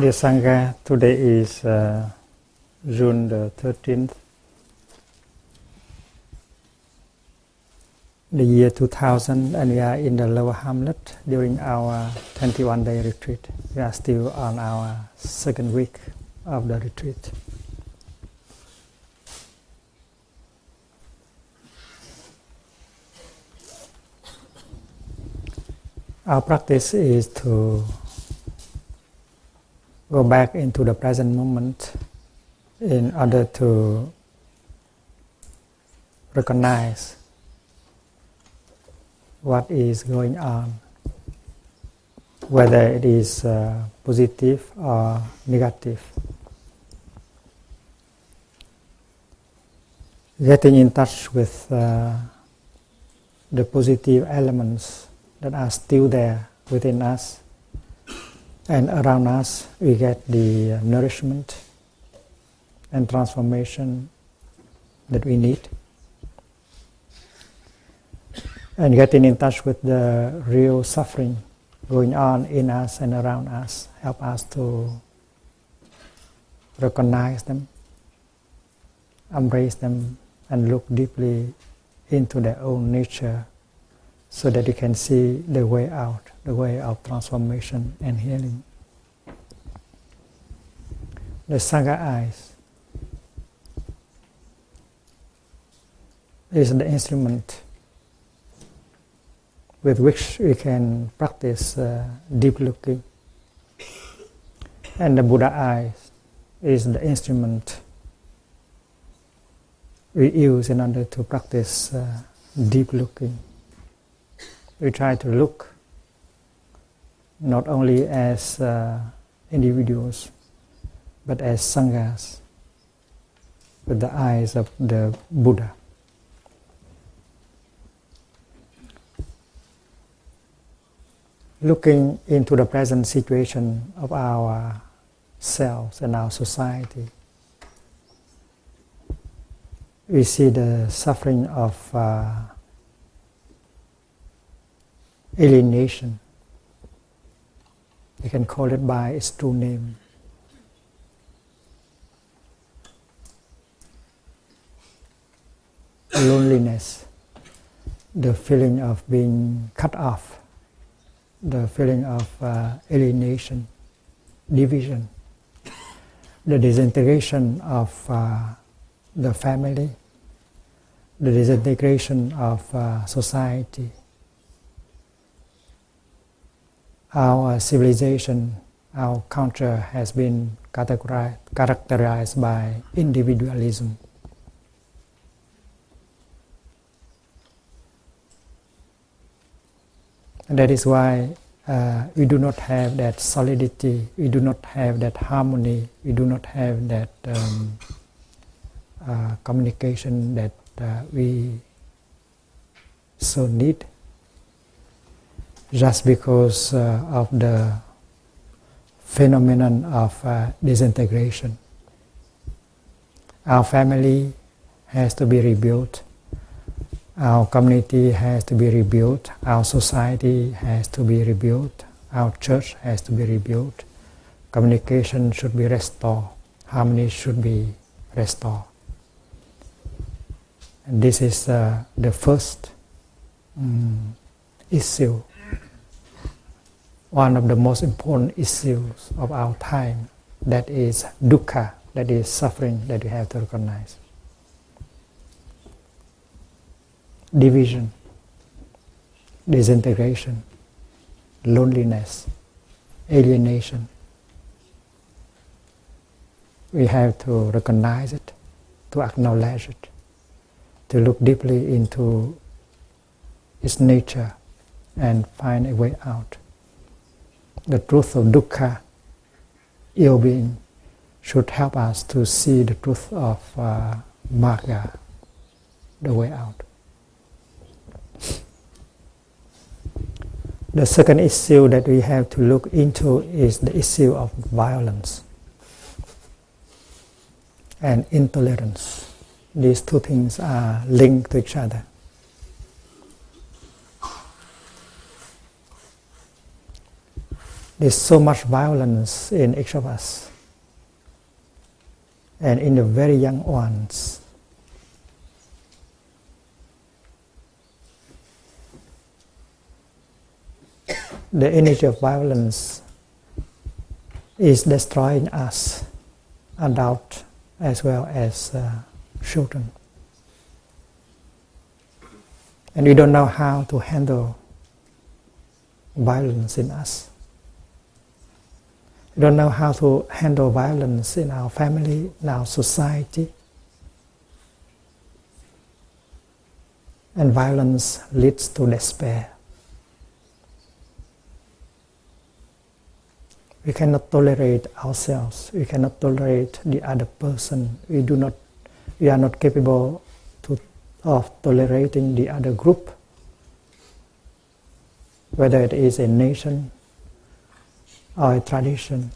Dear Sangha, today is uh, June the 13th, the year 2000, and we are in the Lower Hamlet during our 21 day retreat. We are still on our second week of the retreat. Our practice is to go back into the present moment in order to recognize what is going on, whether it is uh, positive or negative. Getting in touch with uh, the positive elements that are still there within us and around us we get the uh, nourishment and transformation that we need. And getting in touch with the real suffering going on in us and around us help us to recognize them embrace them and look deeply into their own nature so that you can see the way out, the way of transformation and healing. The Sangha eyes is the instrument with which we can practice uh, deep looking. And the Buddha eyes is the instrument we use in order to practice uh, deep looking we try to look not only as uh, individuals but as sanghas with the eyes of the Buddha. Looking into the present situation of our selves and our society, we see the suffering of uh, alienation. You can call it by its true name. Loneliness, the feeling of being cut off, the feeling of uh, alienation, division, the disintegration of uh, the family, the disintegration of uh, society our civilization, our culture has been characterized by individualism. And that is why uh, we do not have that solidity, we do not have that harmony, we do not have that um, uh, communication that uh, we so need just because uh, of the phenomenon of uh, disintegration. Our family has to be rebuilt. Our community has to be rebuilt. Our society has to be rebuilt. Our church has to be rebuilt. Communication should be restored. Harmony should be restored. And this is uh, the first um, issue one of the most important issues of our time that is dukkha, that is suffering that we have to recognize. Division, disintegration, loneliness, alienation. We have to recognize it, to acknowledge it, to look deeply into its nature and find a way out the truth of dukkha, ill being, should help us to see the truth of uh, magga, the way out. The second issue that we have to look into is the issue of violence and intolerance. These two things are linked to each other. There's so much violence in each of us and in the very young ones. The energy of violence is destroying us, adults as well as uh, children. And we don't know how to handle violence in us. We don't know how to handle violence in our family, in our society. And violence leads to despair. We cannot tolerate ourselves. We cannot tolerate the other person. We do not. We are not capable to, of tolerating the other group, whether it is a nation a tradition.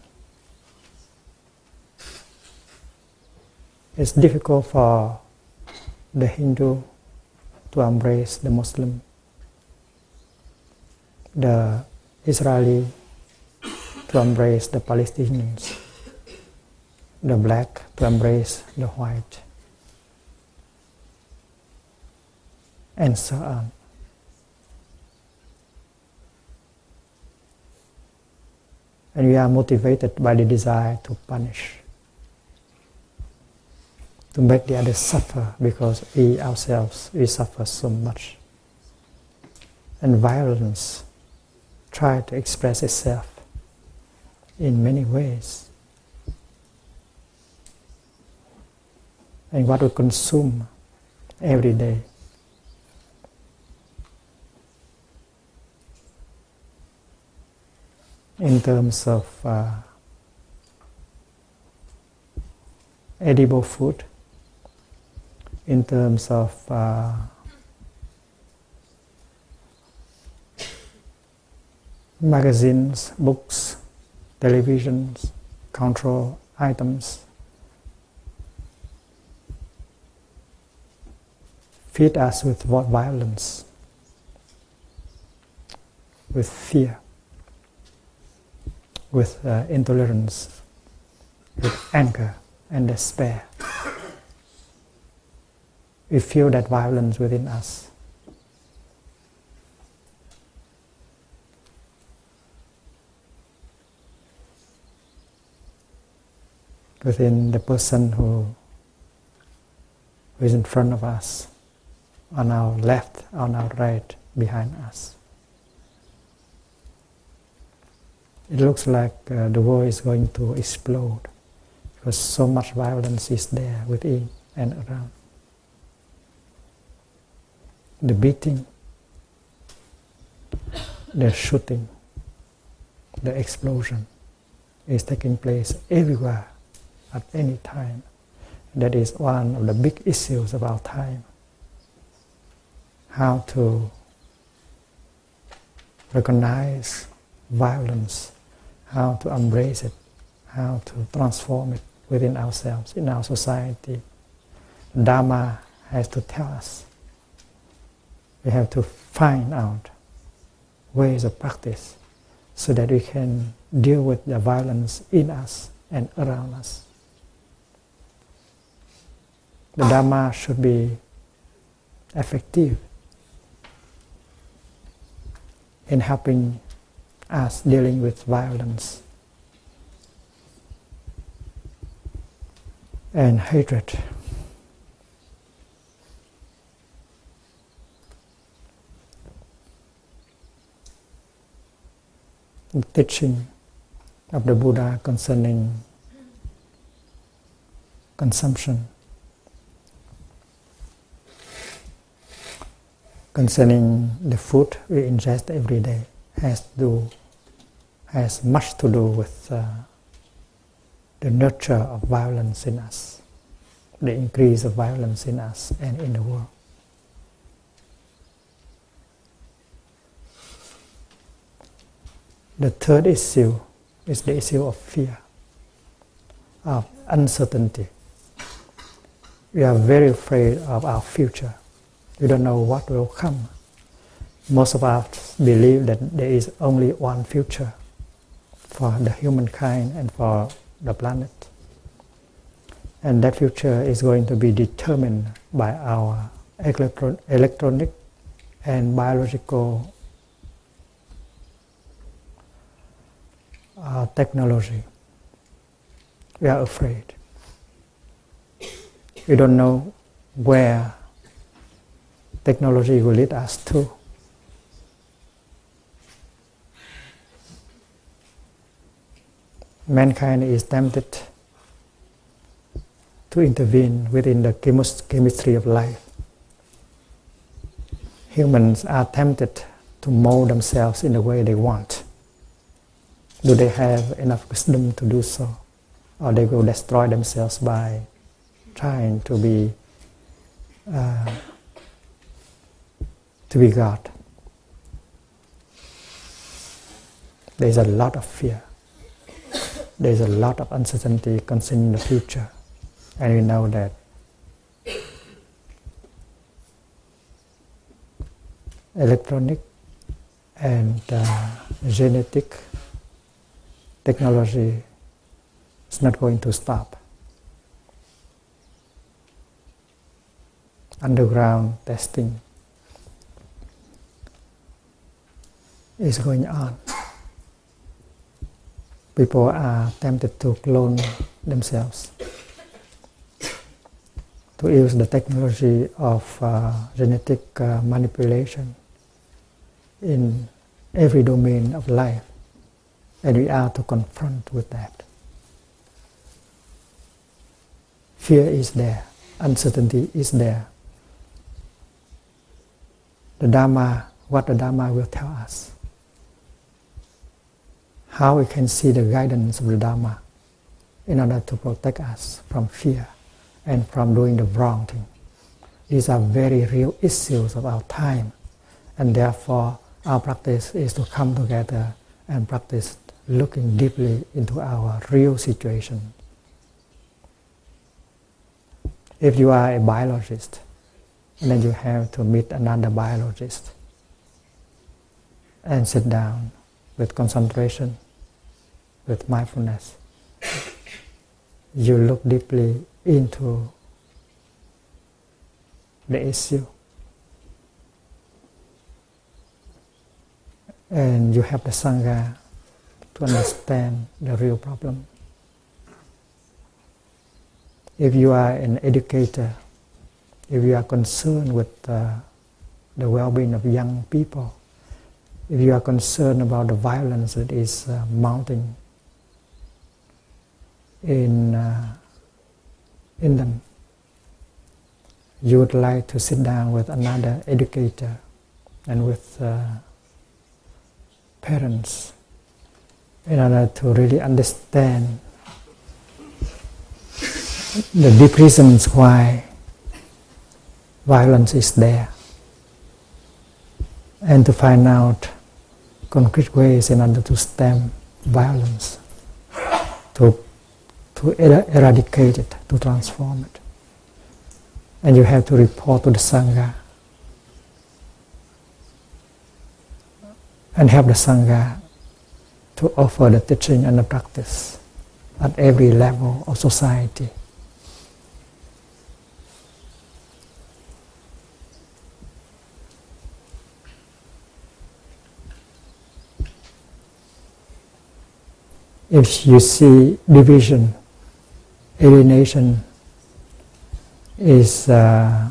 It's difficult for the Hindu to embrace the Muslim, the Israeli to embrace the Palestinians, the black to embrace the white, and so on. And we are motivated by the desire to punish, to make the others suffer because we ourselves we suffer so much. And violence tries to express itself in many ways. And what we consume every day. In terms of uh, edible food, in terms of uh, magazines, books, televisions, control items. Feed us with violence, with fear, with uh, intolerance, with anger and despair. We feel that violence within us. within the person who, who is in front of us, on our left, on our right, behind us. It looks like uh, the world is going to explode because so much violence is there within and around. The beating, the shooting, the explosion is taking place everywhere at any time. That is one of the big issues of our time. How to recognize violence, how to embrace it, how to transform it within ourselves, in our society. Dharma has to tell us. We have to find out ways of practice so that we can deal with the violence in us and around us. the Dharma should be effective in helping us dealing with violence and hatred. The teaching of the Buddha concerning consumption concerning the food we ingest every day has to has much to do with uh, the nurture of violence in us, the increase of violence in us and in the world. The third issue is the issue of fear, of uncertainty. We are very afraid of our future we don't know what will come. Most of us believe that there is only one future for the humankind and for the planet. And that future is going to be determined by our electro- electronic and biological uh, technology. We are afraid. We don't know where technology will lead us to. Mankind is tempted to intervene within the chemistry of life. Humans are tempted to mold themselves in the way they want. Do they have enough wisdom to do so? Or they will destroy themselves by trying to be uh, to be God. There is a lot of fear. There is a lot of uncertainty concerning the future. And we know that electronic and uh, genetic technology is not going to stop. Underground testing is going on. People are tempted to clone themselves. To use the technology of uh, genetic uh, manipulation in every domain of life and we are to confront with that. Fear is there uncertainty is there. The dharma what the dharma will tell us how we can see the guidance of the dharma in order to protect us from fear and from doing the wrong thing. These are very real issues of our time, and therefore our practice is to come together and practice looking deeply into our real situation. If you are a biologist, and then you have to meet another biologist and sit down with concentration, with mindfulness. You look deeply into the issue. And you have the Sangha to understand the real problem. If you are an educator, if you are concerned with uh, the well-being of young people, if you are concerned about the violence that is uh, mounting in uh, in them. You would like to sit down with another educator and with uh, parents in order to really understand the deep reasons why violence is there and to find out concrete ways in order to stem violence, to to eradicate it, to transform it. And you have to report to the Sangha and help the Sangha to offer the teaching and the practice at every level of society. If you see division alienation is uh,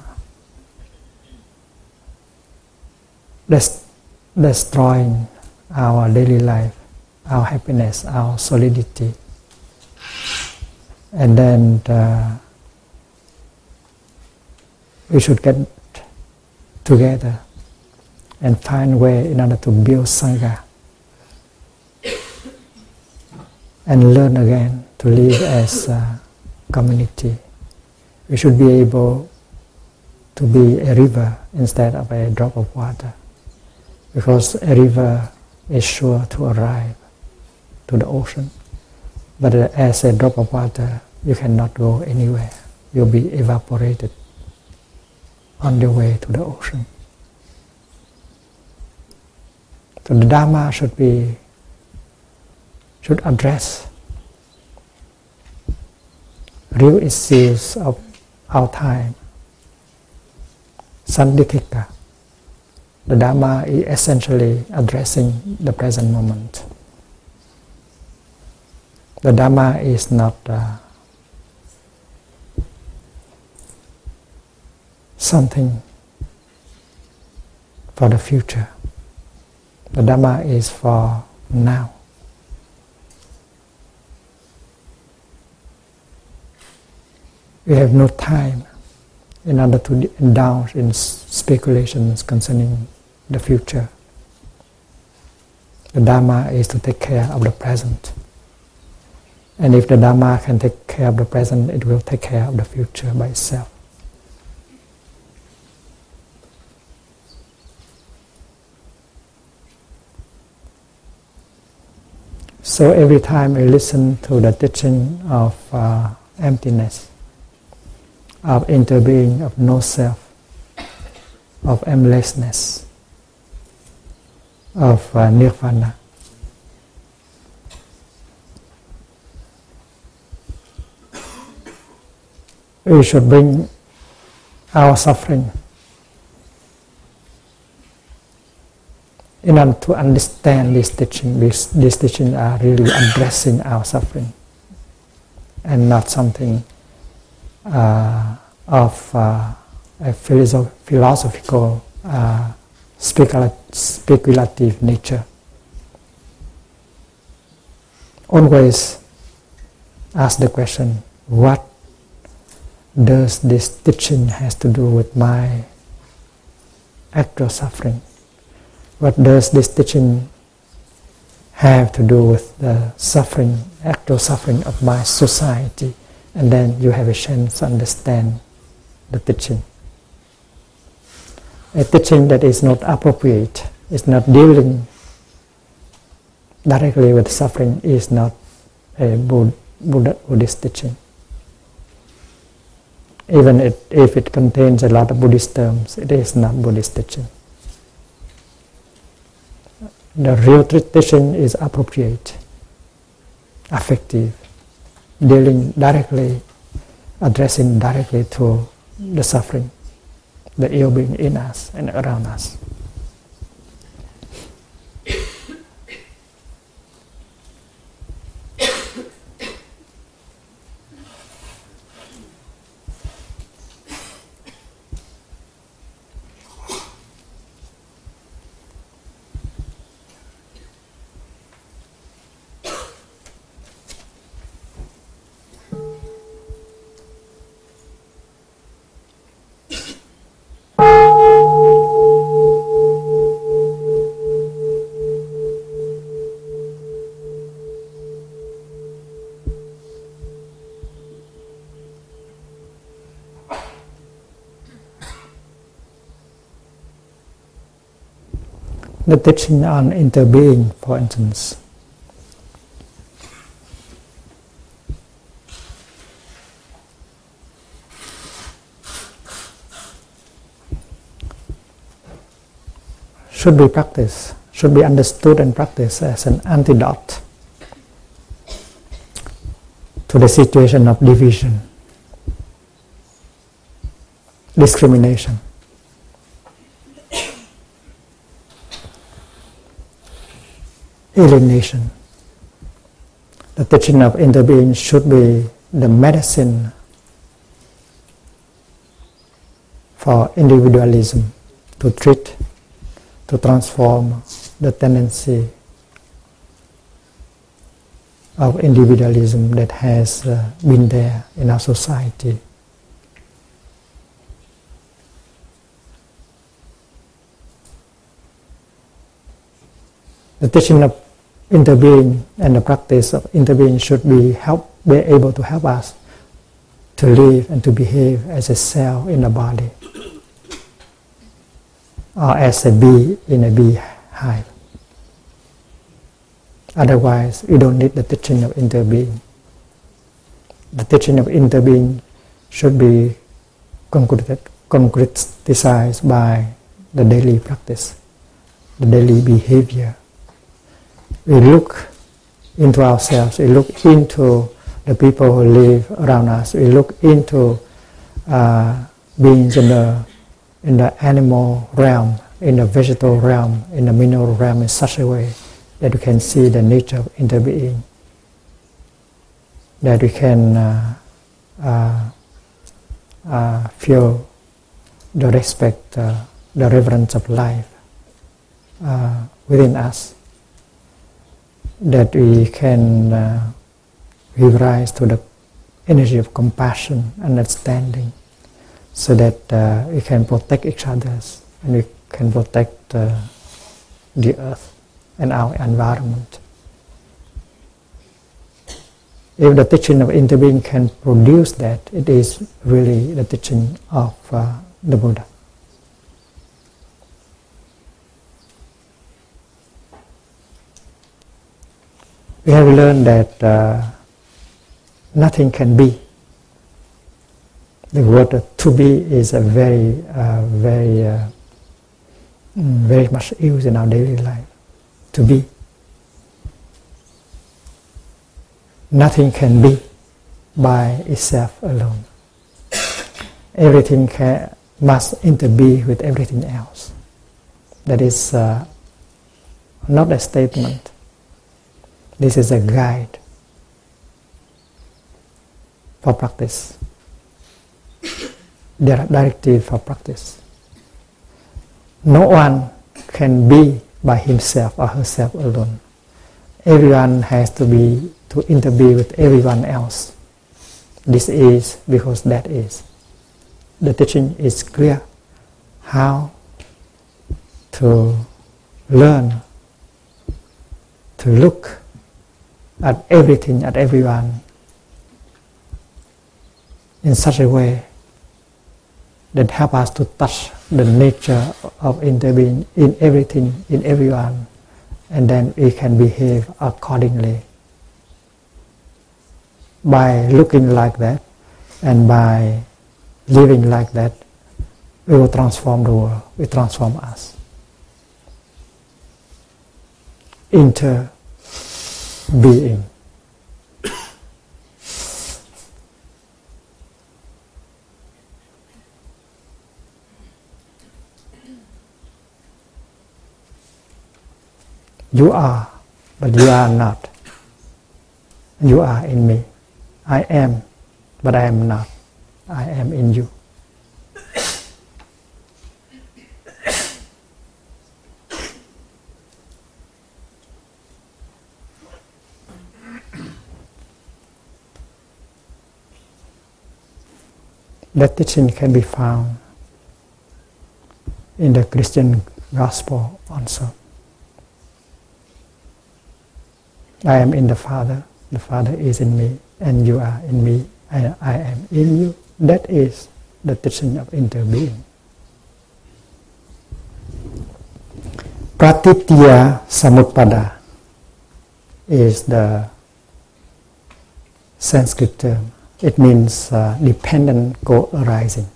destroying our daily life, our happiness, our solidity. And then uh, we should get together and find way in order to build Sangha and learn again to live as uh, community. We should be able to be a river instead of a drop of water because a river is sure to arrive to the ocean. But as a drop of water, you cannot go anywhere. You'll be evaporated on the way to the ocean. So the Dharma should be should address real issues of our time. Sanditthika. The Dharma is essentially addressing the present moment. The Dharma is not uh, something for the future. The Dharma is for now. We have no time in order to indulge in speculations concerning the future. The Dharma is to take care of the present. And if the Dharma can take care of the present, it will take care of the future by itself. So every time I listen to the teaching of uh, emptiness, of interbeing, of no self, of aimlessness, of uh, nirvana, we should bring our suffering in order to understand this teaching, this, this teaching are really addressing our suffering and not something of uh, a philosoph- philosophical, uh, speculative nature. Always ask the question, what does this teaching has to do with my actual suffering? what does this teaching have to do with the suffering, actual suffering of my society? And then you have a chance to understand the teaching. A teaching that is not appropriate, is not dealing directly with suffering, is not a Buddha, Buddhist teaching. Even if it contains a lot of Buddhist terms, it is not Buddhist teaching the real tradition is appropriate, effective, dealing directly, addressing directly to the suffering, the ill being in us and around us. The teaching on interbeing, for instance. Should be practiced, should be understood and practiced as an antidote to the situation of division, discrimination. Alienation. The teaching of interbeing should be the medicine for individualism to treat, to transform the tendency of individualism that has uh, been there in our society. The teaching of interbeing and the practice of interbeing should be help be able to help us to live and to behave as a cell in the body or as a bee in a beehive. Otherwise, we don't need the teaching of interbeing. The teaching of interbeing should be concretized by the daily practice, the daily behavior we look into ourselves. We look into the people who live around us. We look into uh, beings in the in the animal realm, in the vegetable realm, in the mineral realm in such a way that we can see the nature of interbeing. That we can uh, uh, uh feel the respect, uh, the reverence of life uh, within us. That we can give rise to the energy of compassion, understanding, so that uh, we can protect each other and we can protect uh, the earth and our environment. If the teaching of interbeing can produce that, it is really the teaching of uh, the Buddha. We have learned that uh, nothing can be. The word to be is a very, uh, very, uh, mm, very much used in our daily life. To be. Nothing can be by itself alone. Everything can, must interbe with everything else. That is uh, not a statement. This is a guide for practice. There are directives for practice. No one can be by himself or herself alone. Everyone has to be to interbe with everyone else. This is because that is. The teaching is clear how to learn to look at everything, at everyone in such a way that help us to touch the nature of interbeing in everything, in everyone, and then we can behave accordingly. By looking like that and by living like that, we will transform the world, we transform us. Inter being. You are, but you are not. You are in me. I am, but I am not. I am in you. That teaching can be found in the Christian gospel also. I am in the Father, the Father is in me, and you are in me, and I am in you. That is the teaching of interbeing. Pratitya Samutpada is the Sanskrit term. It means uh, dependent co-arising.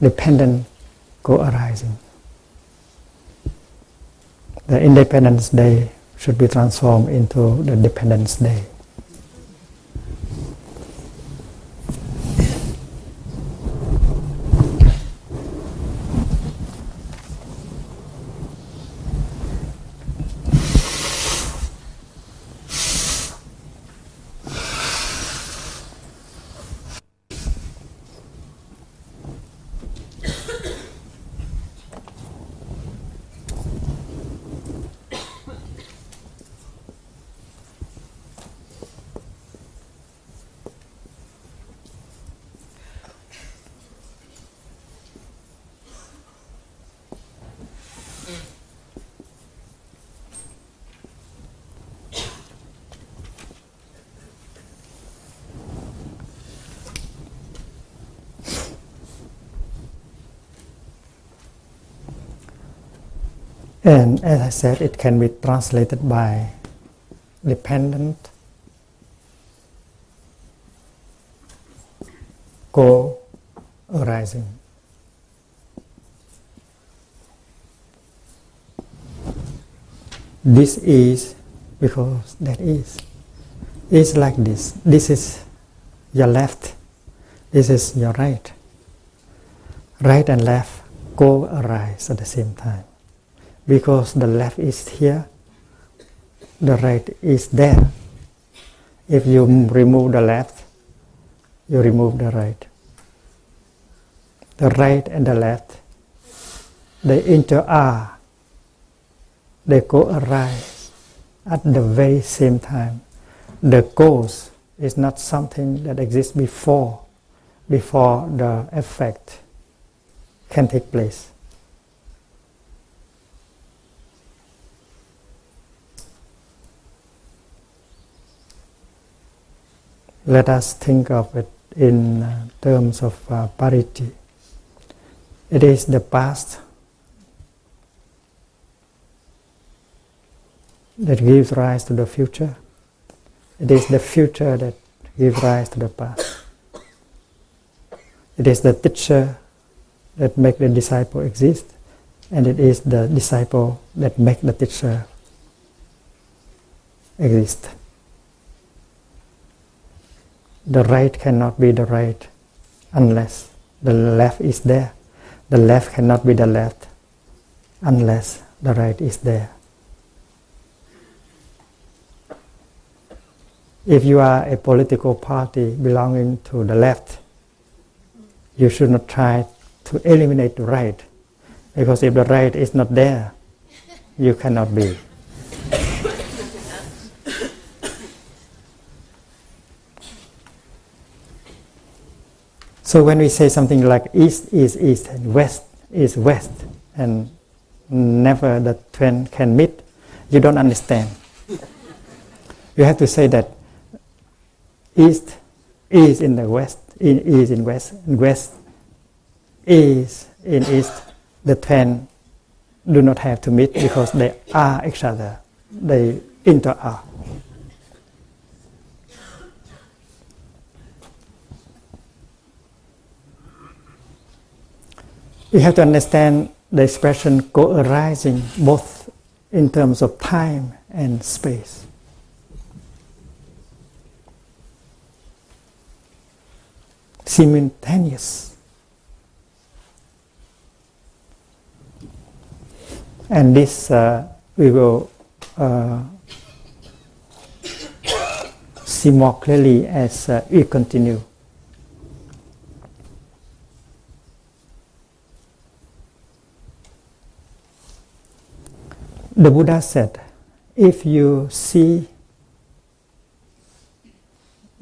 Dependent co-arising the Independence Day should be transformed into the Dependence Day. And as I said, it can be translated by dependent, co arising. This is because that is. It's like this. This is your left. This is your right. Right and left go arise at the same time. Because the left is here, the right is there. If you remove the left, you remove the right. The right and the left, they inter-are, they co arise at the very same time. The cause is not something that exists before, before the effect can take place. Let us think of it in uh, terms of uh, parity. It is the past that gives rise to the future. It is the future that gives rise to the past. It is the teacher that make the disciple exist, and it is the disciple that make the teacher exist. The right cannot be the right unless the left is there. The left cannot be the left unless the right is there. If you are a political party belonging to the left, you should not try to eliminate the right. Because if the right is not there, you cannot be. So when we say something like east is east and west is west and never the twin can meet, you don't understand. you have to say that east is in the west, in, is in west, and west is in east, the ten do not have to meet because they are each other. They inter are. We have to understand the expression co-arising both in terms of time and space. Simultaneous And this uh, we will uh, see more clearly as uh, we continue. The Buddha said, if you see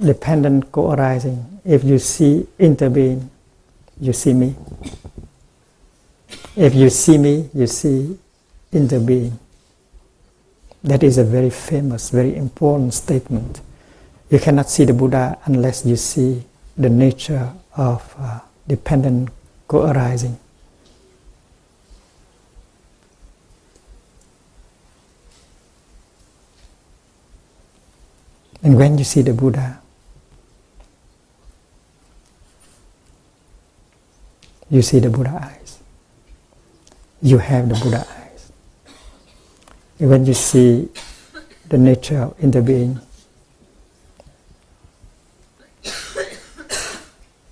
dependent co-arising, if you see interbeing, you see me. If you see me, you see interbeing. That is a very famous, very important statement. You cannot see the Buddha unless you see the nature of uh, dependent co-arising. And when you see the Buddha, you see the Buddha eyes. You have the Buddha eyes when you see the nature of interbeing,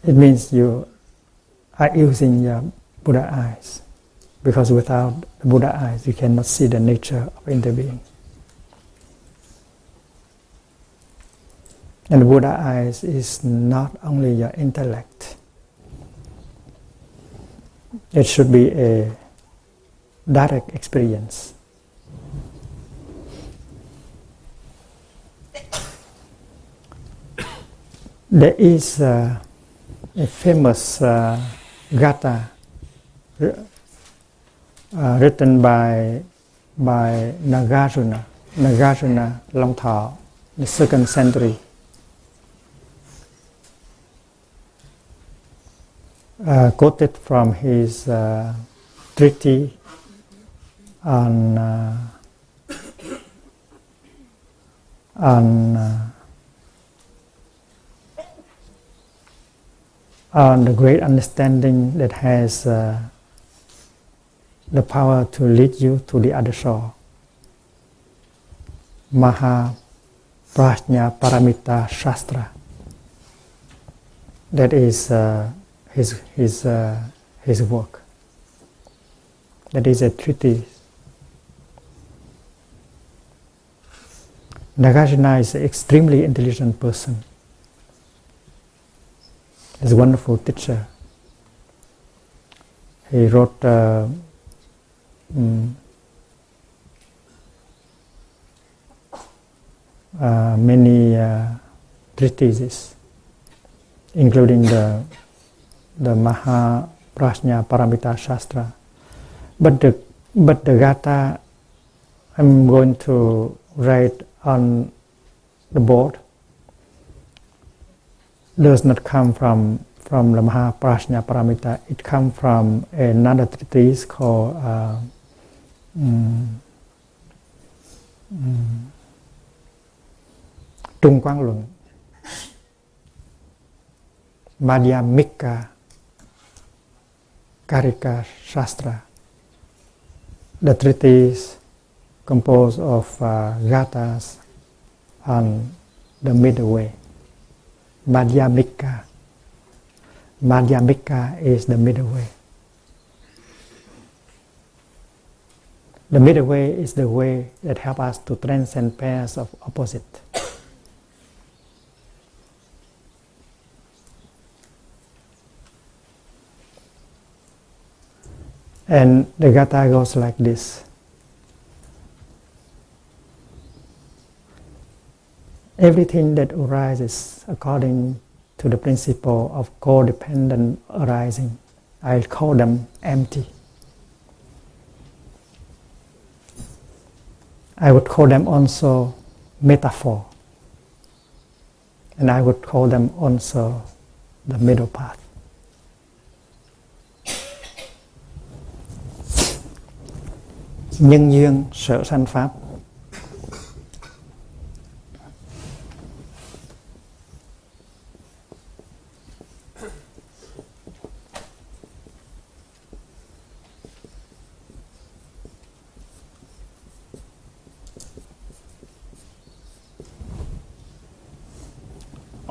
it means you are using your Buddha eyes. Because without the Buddha eyes, you cannot see the nature of interbeing. And Buddha eyes is not only your intellect. It should be a direct experience. There is uh, a famous uh, gatha uh, written by by Nagarjuna, Nagarjuna Long Thọ, the second century. Uh, quoted from his uh, treatise on uh, on uh, on the great understanding that has uh, the power to lead you to the other shore. Maha Prajna Paramita Shastra. That is uh, his, his, uh, his work. That is a treatise. Nagarjuna is an extremely intelligent person. He's a wonderful teacher. He wrote uh, mm, uh, many uh, treatises, including the the Maha Prajna Paramita Shastra. But the but the Gata I'm going to write on the board does not come from from the Maha Prajna Paramita. It comes from another treatise called uh, mm, mm, um, um, Trung Quang Luận Madhyamika Karika Shastra. The treatise composed of uh, gathas and the middle way. Madhyamika. Madhyamika is the middle way. The middle way is the way that helps us to transcend pairs of opposite. And the gatha goes like this. Everything that arises according to the principle of codependent arising, I call them empty. I would call them also metaphor. And I would call them also the middle path. Nhân duyên sở sanh pháp.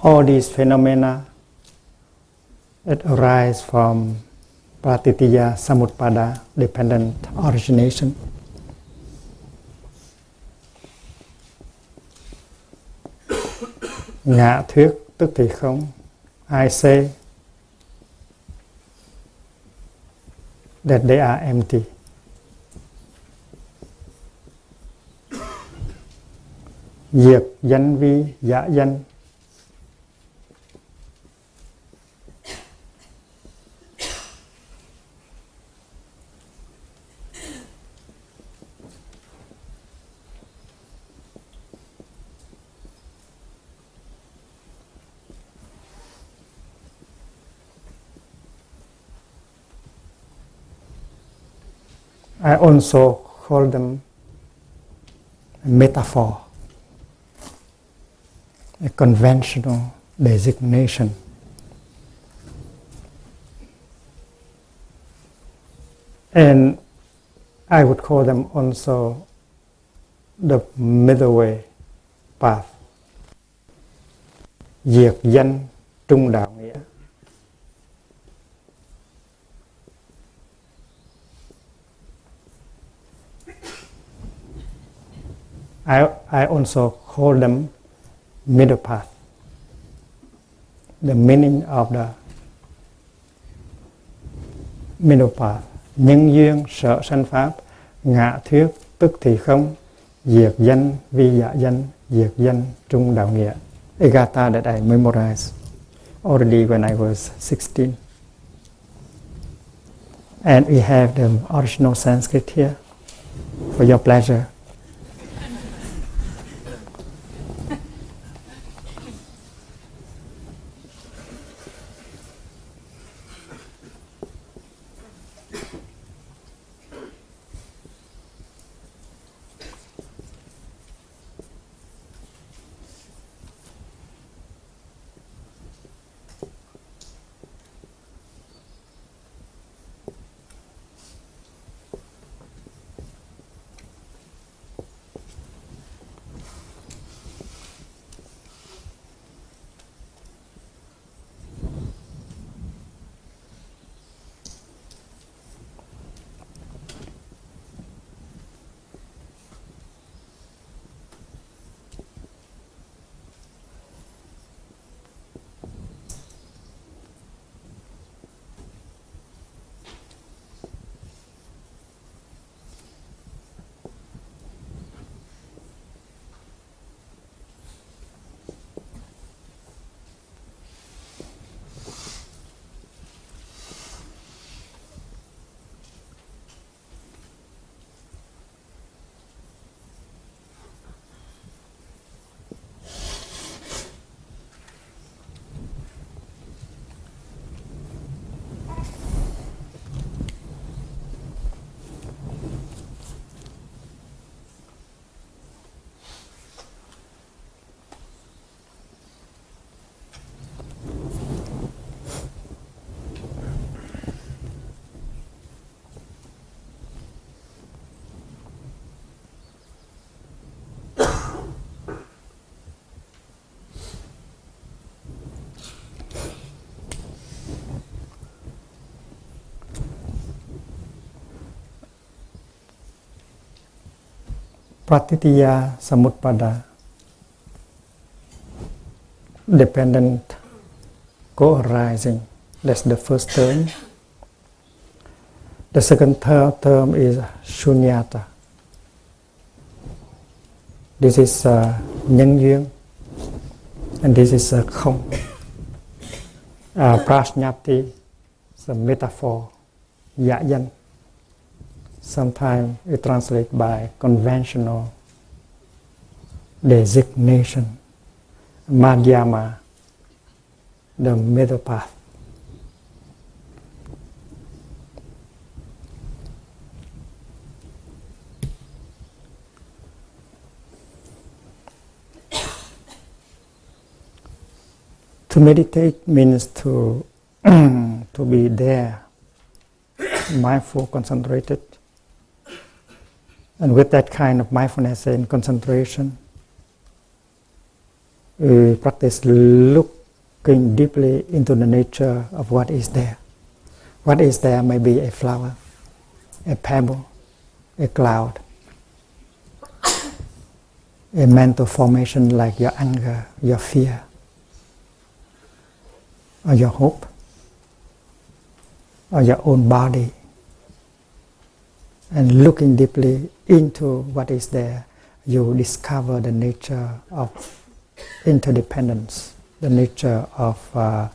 All these phenomena it arise from Pratitya Samutpada dependent origination. Ngạ thuyết, tức thì không. I say that they are empty diệt danh vi, giả danh. I also call them a metaphor, a conventional designation. And I would call them also the middle way path. Diệt danh trung đạo nghĩa. I, I also call them middle path. The meaning of the middle path. Nhân duyên sở sanh pháp, ngạ thuyết tức thì không, diệt danh vi dạ danh, diệt danh trung đạo nghĩa. Egata that I memorized already when I was 16. And we have the original Sanskrit here for your pleasure. Pratitya Samutpada, dependent co-arising. That's the first term. The second ter- term is Shunyata. This is uh, nhân duyên, and this is uh, không. Uh, prajnati is a metaphor, dạ danh. Sometimes we translate by conventional designation. Madhyama, the middle path. To meditate means to to be there, mindful, concentrated, and with that kind of mindfulness and concentration, we practice looking deeply into the nature of what is there. What is there may be a flower, a pebble, a cloud, a mental formation like your anger, your fear, or your hope, or your own body, and looking deeply into what is there, you discover the nature of interdependence, the nature of uh,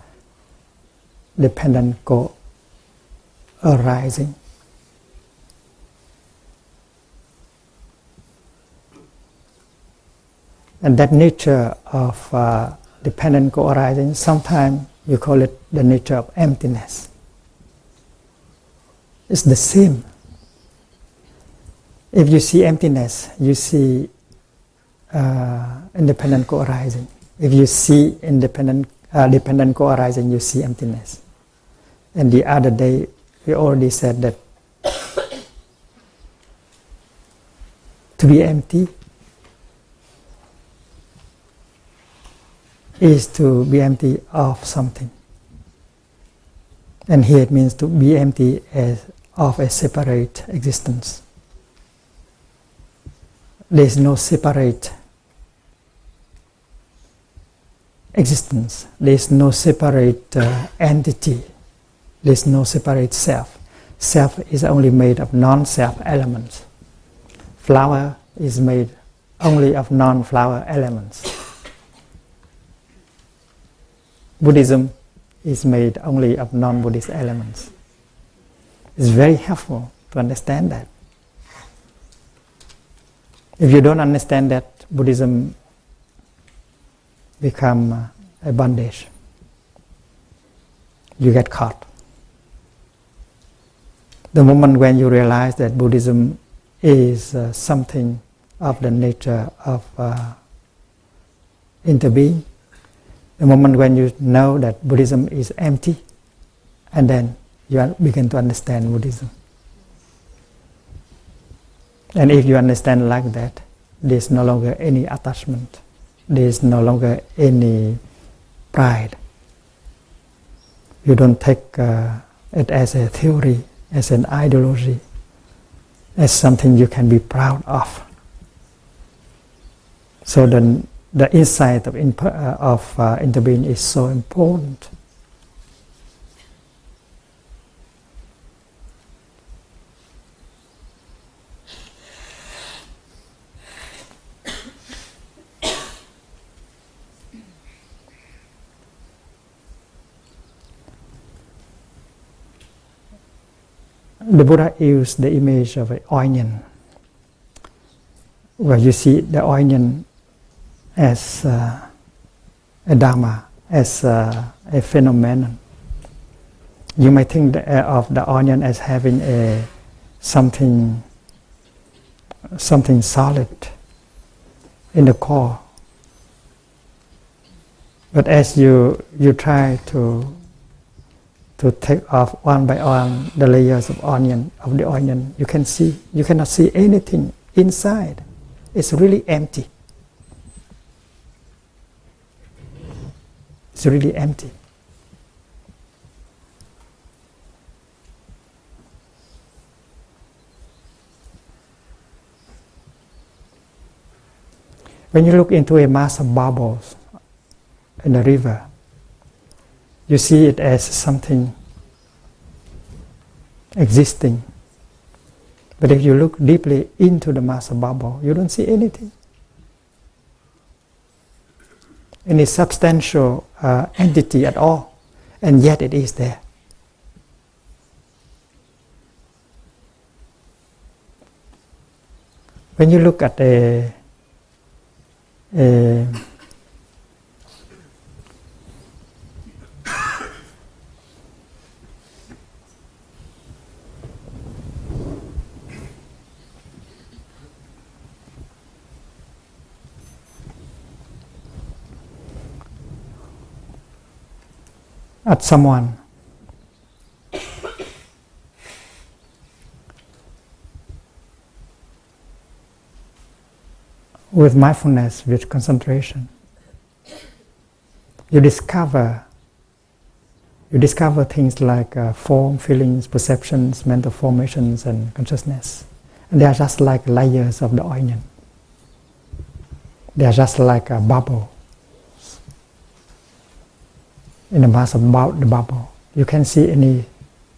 dependent co-arising. And that nature of uh, dependent co-arising, sometimes you call it the nature of emptiness. It's the same. If you see emptiness, you see uh, independent co-arising. If you see independent uh, dependent co-arising, you see emptiness. And the other day, we already said that to be empty is to be empty of something. And here it means to be empty as of a separate existence. There is no separate existence. There is no separate uh, entity. There is no separate self. Self is only made of non-self elements. Flower is made only of non-flower elements. Buddhism is made only of non-Buddhist elements. It's very helpful to understand that. If you don't understand that, Buddhism become a bondage. You get caught. The moment when you realize that Buddhism is uh, something of the nature of uh, interbeing, the moment when you know that Buddhism is empty, and then you begin to understand Buddhism. And if you understand like that, there is no longer any attachment there is no longer any pride. You don't take uh, it as a theory, as an ideology, as something you can be proud of. So the, the insight of, uh, of uh, interbeing is so important. The Buddha used the image of an onion, where you see the onion as uh, a dharma, as uh, a phenomenon. You may think uh, of the onion as having a something, something solid in the core. But as you you try to to take off one by one the layers of onion of the onion. You can see you cannot see anything inside. It's really empty. It's really empty. When you look into a mass of bubbles in the river, you see it as something existing. But if you look deeply into the mass of bubble, you don't see anything. Any substantial uh, entity at all, and yet it is there. When you look at a, a at someone. With mindfulness, with concentration, you discover you discover things like uh, form, feelings, perceptions, mental formations, and consciousness. And they are just like layers of the onion. They are just like a bubble in the mass of the bubble. You can see any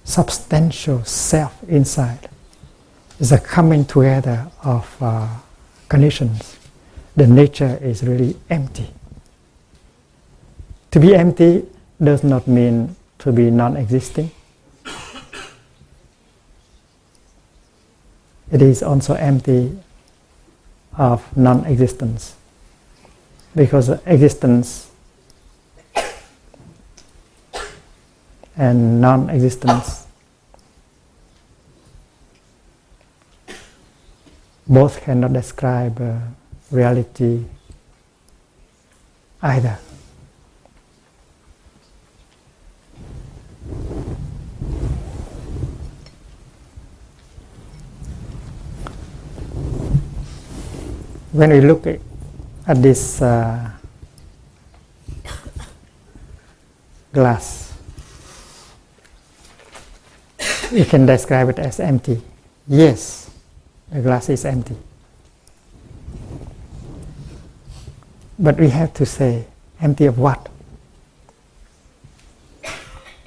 substantial self inside. It's a coming together of uh, conditions. The nature is really empty. To be empty does not mean to be non-existing. It is also empty of non-existence because existence and non-existence. Both cannot describe uh, reality either. When we look at, this uh, glass, we can describe it as empty. Yes, the glass is empty. But we have to say, empty of what?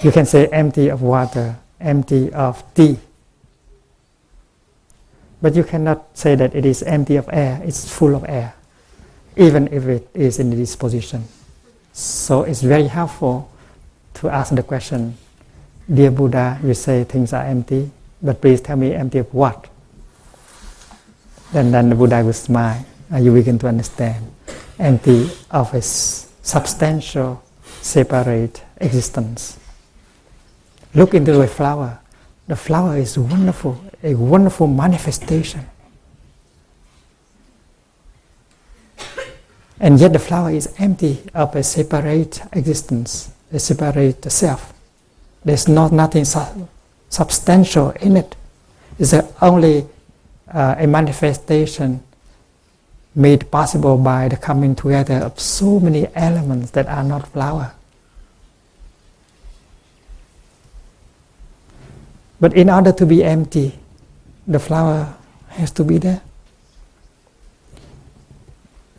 You can say empty of water, empty of tea. But you cannot say that it is empty of air, it's full of air, even if it is in this position. So it's very helpful to ask the question Dear Buddha, you say things are empty, but please tell me empty of what? Then, then the Buddha will smile and you begin to understand. Empty of a substantial, separate existence. Look into a flower. The flower is wonderful, a wonderful manifestation. And yet the flower is empty of a separate existence, a separate self. There's not nothing su- substantial in it. It's only uh, a manifestation made possible by the coming together of so many elements that are not flower. But in order to be empty, the flower has to be there.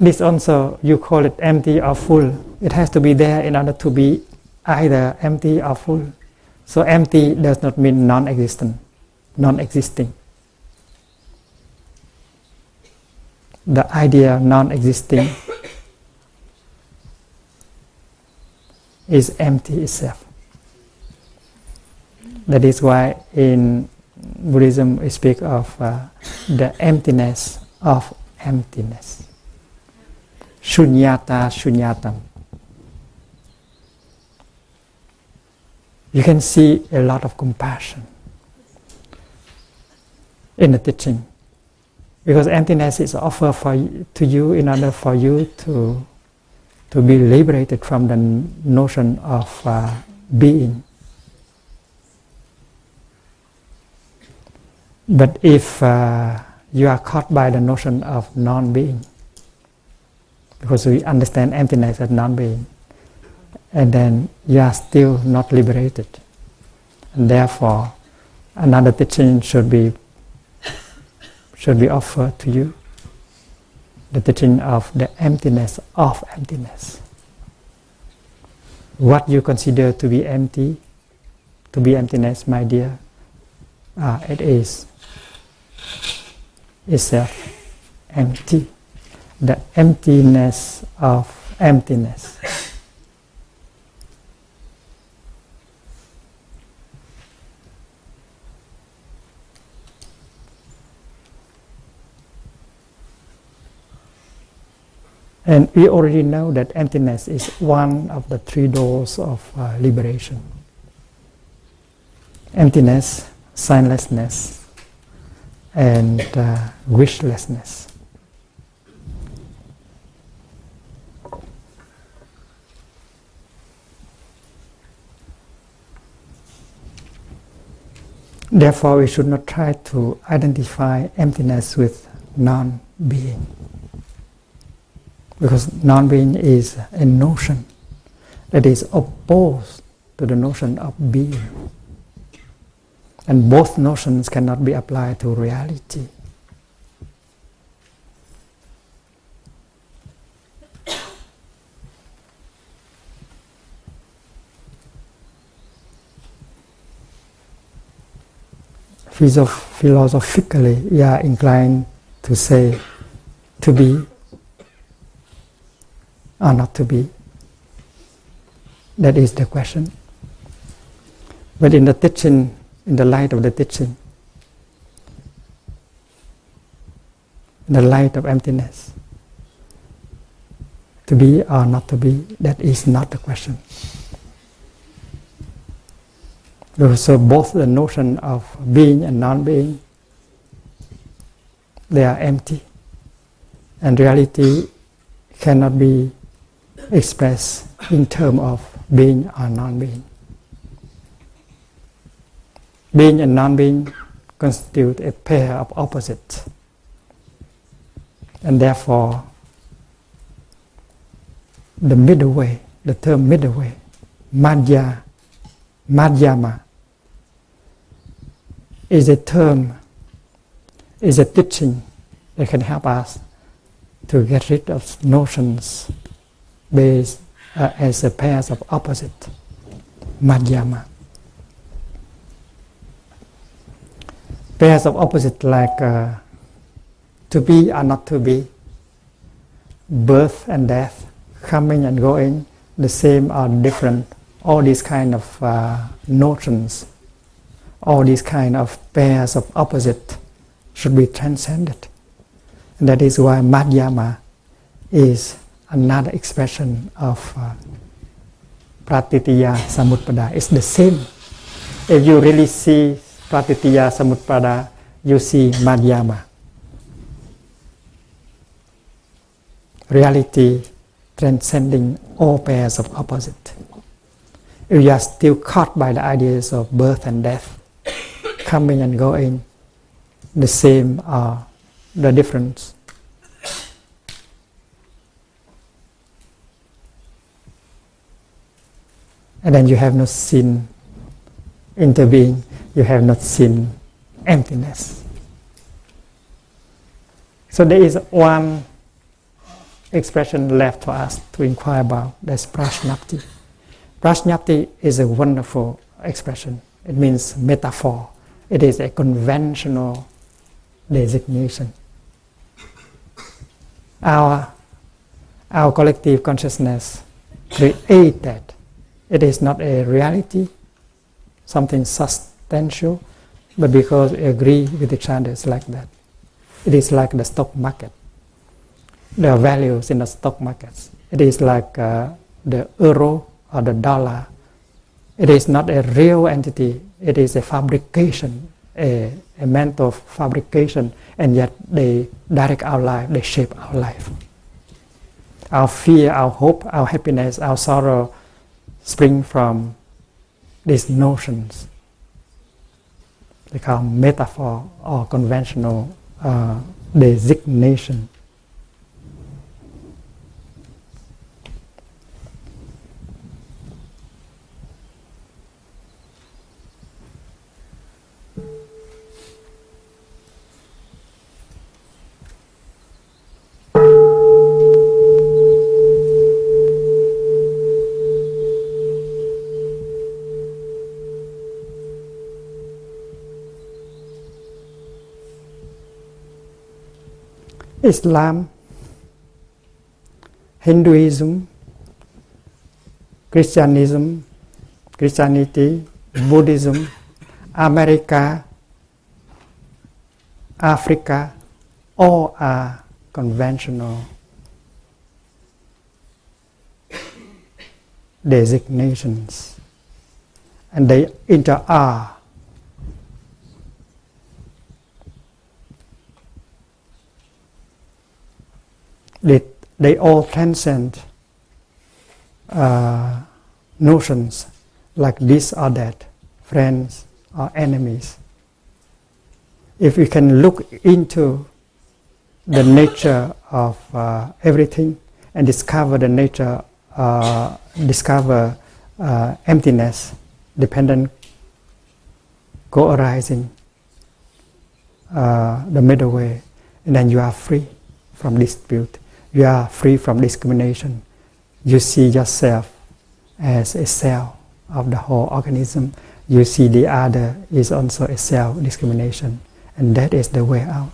This also, you call it empty or full. It has to be there in order to be either empty or full. So empty does not mean non-existent, non-existing. The idea non-existing is empty itself. That is why in Buddhism we speak of uh, the emptiness of emptiness. Shunyata shunyatam. You can see a lot of compassion in the teaching. Because emptiness is offered for, to you in order for you to, to be liberated from the notion of uh, being. But if uh, you are caught by the notion of non-being, because we understand emptiness as non-being, and then you are still not liberated. And therefore, another teaching should be should be offered to you. the teaching of the emptiness of emptiness. What you consider to be empty, to be emptiness, my dear, uh, it is itself empty. The emptiness of emptiness. And we already know that emptiness is one of the three doors of uh, liberation. Emptiness, signlessness, and uh, wishlessness. Therefore, we should not try to identify emptiness with non being because non-being is a notion that is opposed to the notion of being. And both notions cannot be applied to reality. Philosophically, we are inclined to say to be or not to be? That is the question. But in the teaching, in the light of the teaching, in the light of emptiness, to be or not to be, that is not the question. So both the notion of being and non-being, they are empty. And reality cannot be expressed in terms of being or non-being. Being and non-being constitute a pair of opposites, and therefore the middle way, the term middle way, madhya, madhyama, is a term, is a teaching that can help us to get rid of notions based uh, as a pairs of opposite, madhyama. Pairs of opposite like uh, to be or not to be, birth and death, coming and going, the same or different, all these kind of uh, notions, all these kind of pairs of opposite should be transcended. And that is why Madhyama is another expression of uh, Pratitya Samutpada. It's the same. If you really see Pratitya Samutpada, you see Madhyama. Reality transcending all pairs of opposite. If you are still caught by the ideas of birth and death, coming and going, the same or the difference, and then you have no sin intervening, you have not seen emptiness. So there is one expression left for us to inquire about, that's prajnapti. Prajnapti is a wonderful expression. It means metaphor. It is a conventional designation. Our, our collective consciousness created it is not a reality, something substantial, but because we agree with each other, it's like that. It is like the stock market. There are values in the stock markets. It is like uh, the euro or the dollar. It is not a real entity. It is a fabrication, a, a mental fabrication, and yet they direct our life, they shape our life. Our fear, our hope, our happiness, our sorrow, spring from these notions. They call metaphor or conventional uh, designation. Islam, Hinduism, Christianism, Christianity, Buddhism, America, Africa, all are conventional designations. And they inter are they, they all transcend uh, notions like this or that, friends or enemies. If we can look into the nature of uh, everything and discover the nature, uh, discover uh, emptiness, dependent, co-arising, uh, the middle way, and then you are free from dispute. You are free from discrimination. You see yourself as a cell of the whole organism. You see the other is also a cell discrimination, and that is the way out.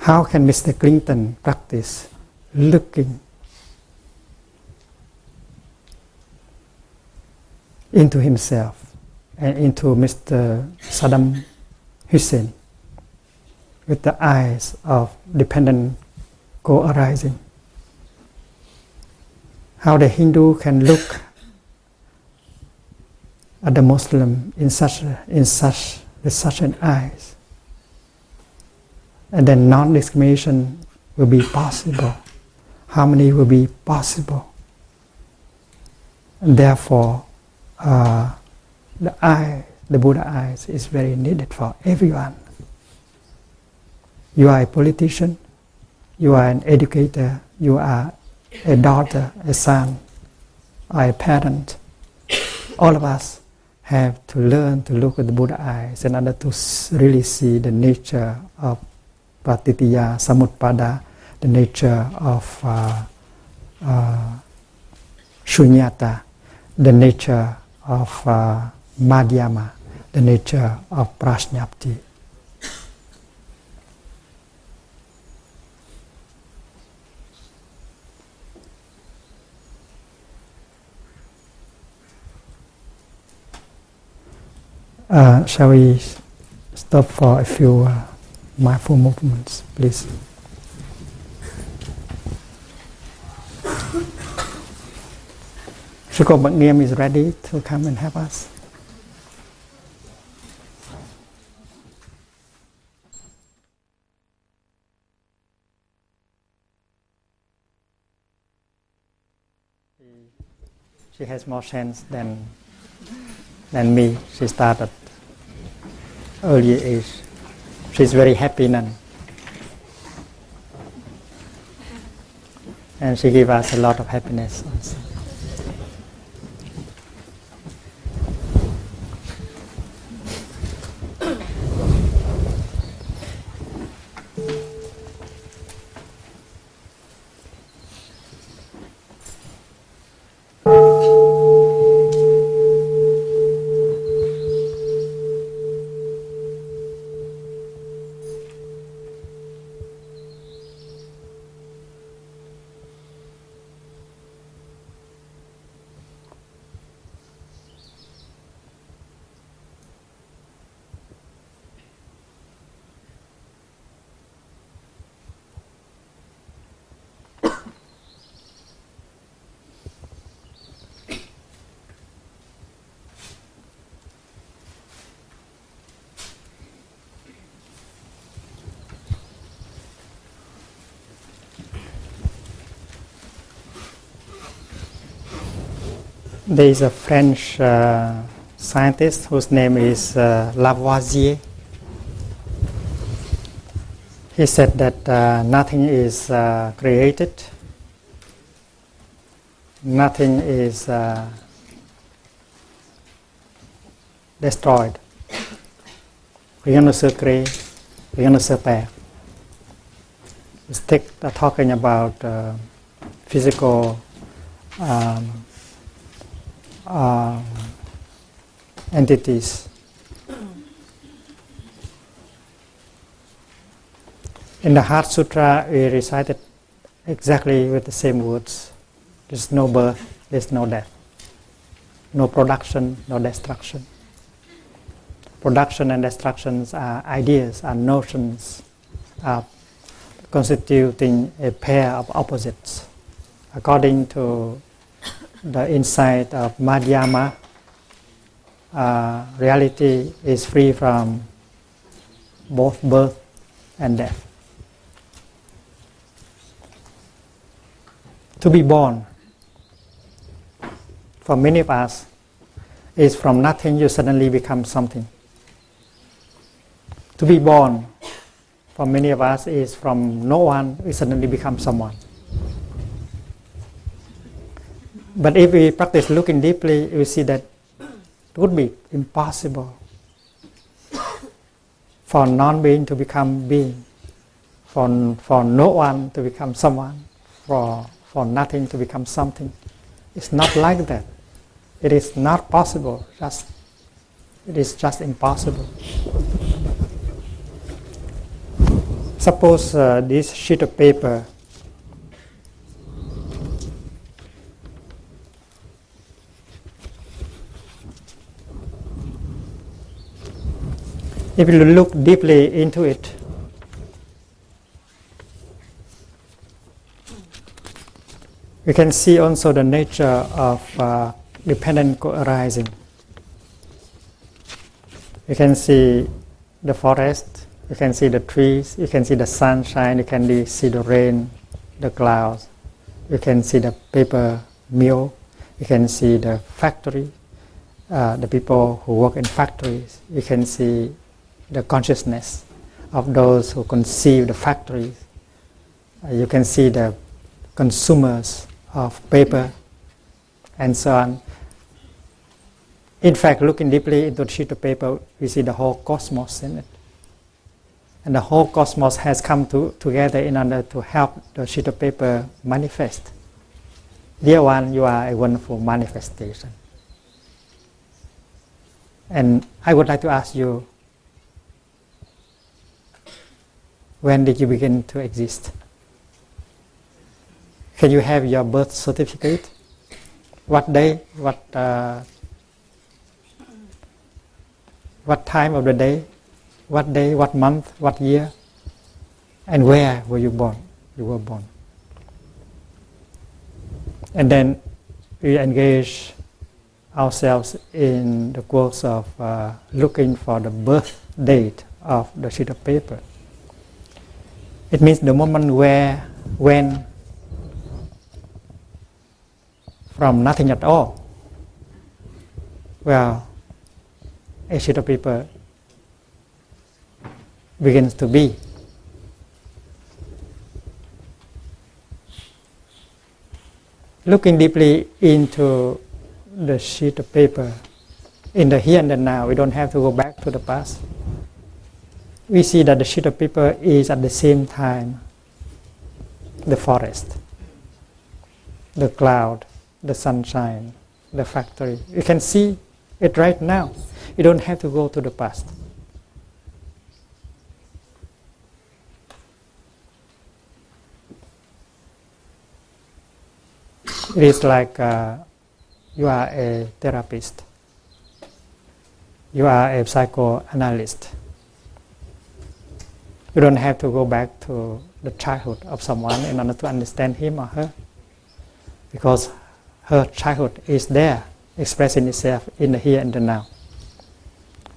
How can Mr. Clinton practice looking into himself and into Mr. Saddam Hussein with the eyes of dependent co-arising. How the Hindu can look at the Muslim in such in such with such an eyes, and then non-discrimination will be possible. Harmony will be possible. And therefore, uh, the eye, the Buddha eyes, is very needed for everyone. You are a politician, you are an educator, you are a daughter, a son, or a parent. All of us have to learn to look at the Buddha eyes in order to really see the nature of Pratitya Samutpada, the nature of uh, uh, Shunyata, the nature of uh, Madhyama, the nature of Prajnapti. Uh, shall we stop for a few uh, mindful movements, please? Shuko Bhagniam is ready to come and help us. She has more sense than than me. She started early age. She's very happy now. And she gave us a lot of happiness also. There is a French uh, scientist whose name is uh, Lavoisier. He said that uh, nothing is uh, created, nothing is uh, destroyed. Rien ne se crée, rien ne se perd. It's talking about uh, physical um, uh, entities. In the Heart Sutra, we recited exactly with the same words. There's no birth, there's no death. No production, no destruction. Production and destructions are ideas, are notions, are constituting a pair of opposites. According to the insight of Madhyama, uh, reality is free from both birth and death. To be born, for many of us, is from nothing you suddenly become something. To be born, for many of us, is from no one you suddenly become someone. But if we practice looking deeply, we see that it would be impossible for non-being to become being, for, for no one to become someone, for, for nothing to become something. It's not like that. It is not possible. Just, it is just impossible. Suppose uh, this sheet of paper if you look deeply into it, we can see also the nature of uh, dependent co-arising. You can see the forest, you can see the trees, you can see the sunshine, you can see the rain, the clouds, you can see the paper mill, you can see the factory, uh, the people who work in factories, you can see the consciousness of those who conceive the factories. Uh, you can see the consumers of paper and so on. In fact, looking deeply into the sheet of paper, we see the whole cosmos in it. And the whole cosmos has come to, together in order to help the sheet of paper manifest. Dear one, you are a wonderful manifestation. And I would like to ask you when did you begin to exist? Can you have your birth certificate? What day? What uh, what time of the day? What day? What month? What year? And where were you born? You were born. And then we engage ourselves in the course of uh, looking for the birth date of the sheet of paper. It means the moment where, when, from nothing at all, well, a sheet of paper begins to be. Looking deeply into the sheet of paper, in the here and the now, we don't have to go back to the past we see that the sheet of paper is at the same time the forest, the cloud, the sunshine, the factory. You can see it right now. You don't have to go to the past. It is like uh, you are a therapist, you are a psychoanalyst you don't have to go back to the childhood of someone in order to understand him or her. Because her childhood is there, expressing itself in the here and the now.